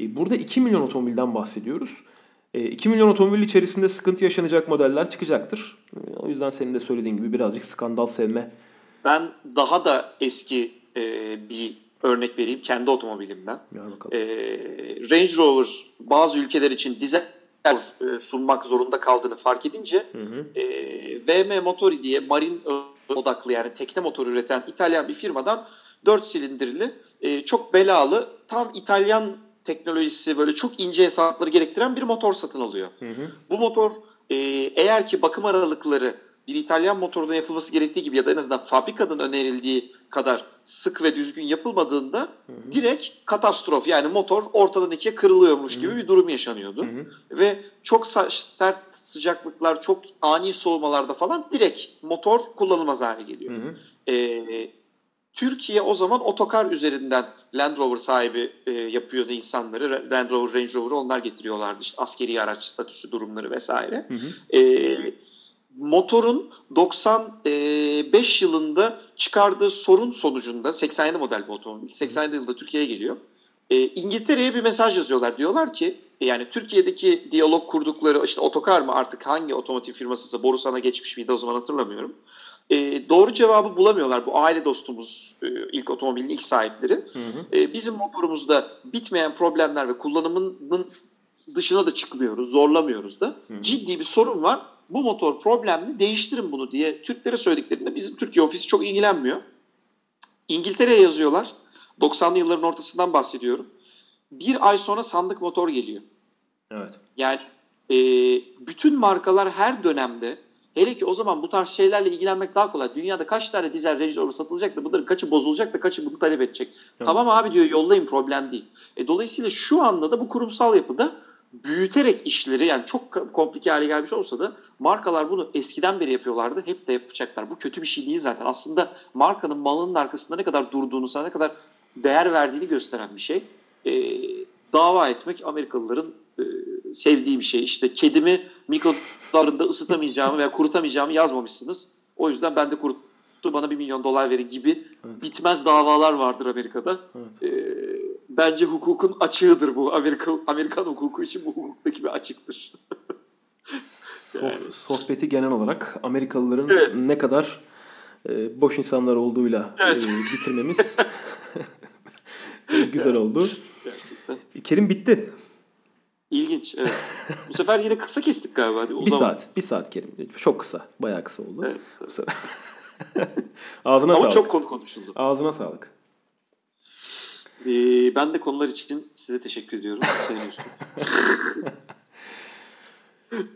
E, Burada 2 milyon otomobilden bahsediyoruz. E, 2 milyon otomobil içerisinde sıkıntı yaşanacak modeller çıkacaktır. E, O yüzden senin de söylediğin gibi birazcık skandal sevme. Ben daha da eski e, bir örnek vereyim kendi otomobilimden. E, Range Rover bazı ülkeler için dizel e, sunmak zorunda kaldığını fark edince Hı hı. e, VM Motori diye marin odaklı yani tekne motoru üreten İtalyan bir firmadan 4 silindirli e, çok belalı tam İtalyan teknolojisi böyle çok ince hesapları gerektiren bir motor satın alıyor. Hı hı. Bu motor e, eğer ki bakım aralıkları bir İtalyan motorunda yapılması gerektiği gibi ya da en azından fabrikadan önerildiği kadar sık ve düzgün yapılmadığında hı. direkt katastrof yani motor ortadan ikiye kırılıyormuş gibi Hı. bir durum yaşanıyordu. Hı hı. Ve çok sert sıcaklıklar, çok ani soğumalarda falan direkt motor kullanılmaz hale geliyor. Ee, Türkiye o zaman otokar üzerinden Land Rover sahibi e, yapıyordu insanları. Land Rover, Range Rover'ı onlar getiriyorlardı. İşte askeri araç statüsü durumları vesaire. Hı hı. Ee, motorun 95 yılında çıkardığı sorun sonucunda 87 model bir otomobil. 87 yılında Türkiye'ye geliyor. Ee, İngiltere'ye bir mesaj yazıyorlar. Diyorlar ki yani Türkiye'deki diyalog kurdukları işte otokar mı artık hangi otomotiv firmasıysa Borusan'a geçmiş miydi o zaman hatırlamıyorum. Ee, doğru cevabı bulamıyorlar. Bu aile dostumuz e, ilk otomobilin ilk sahipleri. Hı hı. E, bizim motorumuzda bitmeyen problemler ve kullanımının dışına da çıkmıyoruz, zorlamıyoruz da. Hı hı. Ciddi bir sorun var. Bu motor problemli, değiştirin bunu diye Türklere söylediklerinde bizim Türkiye ofisi çok ilgilenmiyor. İngiltere'ye yazıyorlar. 90'lı yılların ortasından bahsediyorum. Bir ay sonra sandık motor geliyor. Evet. Yani e, bütün markalar her dönemde hele ki o zaman bu tarz şeylerle ilgilenmek daha kolay. Dünyada kaç tane dizel Range Rover satılacak da bunların kaçı bozulacak da kaçı bunu talep edecek. Evet. Tamam abi diyor yollayın problem değil. E, dolayısıyla şu anda da bu kurumsal yapıda büyüterek işleri yani çok komplike hale gelmiş olsa da markalar bunu eskiden beri yapıyorlardı. Hep de yapacaklar. Bu kötü bir şey değil zaten. Aslında markanın malının arkasında ne kadar durduğunu, sana ne kadar değer verdiğini gösteren bir şey. E, dava etmek Amerikalıların e, sevdiği bir şey. İşte kedimi mikrodalgada ısıtamayacağımı veya kurutamayacağımı yazmamışsınız. O yüzden ben de kuruttum bana bir milyon dolar verin gibi Evet. bitmez davalar vardır Amerika'da. Evet. E, bence hukukun açığıdır bu. Amerika Amerikan hukuku için bu hukuktaki bir açıktır. Soh- sohbeti genel olarak Amerikalıların Evet. ne kadar e, boş insanlar olduğuyla Evet. e, bitirmemiz e, güzel oldu. Gerçekten. Kerim bitti. İlginç. Evet. Bu sefer yine kısa kestik galiba. Hadi, Bir uzama. saat. Bir saat Kerim. Çok kısa. Bayağı kısa oldu. Evet. Bu sefer. Ağzına Ama sağlık. çok konu konuşuldu. Ağzına sağlık. Ee, ben de konular için size teşekkür ediyorum.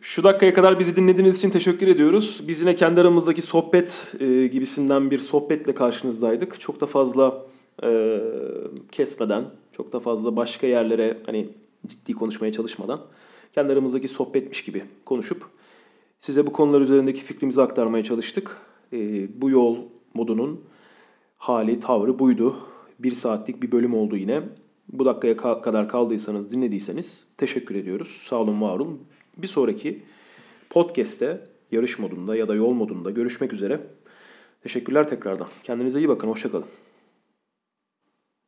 Şu dakikaya kadar bizi dinlediğiniz için teşekkür ediyoruz. Biz yine kendi aramızdaki sohbet e, gibisinden bir sohbetle karşınızdaydık. Çok da fazla e, kesmeden, çok da fazla başka yerlere hani ciddi konuşmaya çalışmadan kendi aramızdaki sohbetmiş gibi konuşup size bu konular üzerindeki fikrimizi aktarmaya çalıştık. E, bu yol modunun hali, tavrı buydu. Bir saatlik bir bölüm oldu yine. Bu dakikaya ka- kadar kaldıysanız, dinlediyseniz teşekkür ediyoruz. Sağ olun, var olun. Bir sonraki podcast'te yarış modunda ya da yol modunda görüşmek üzere. Teşekkürler tekrardan. Kendinize iyi bakın. Hoşçakalın.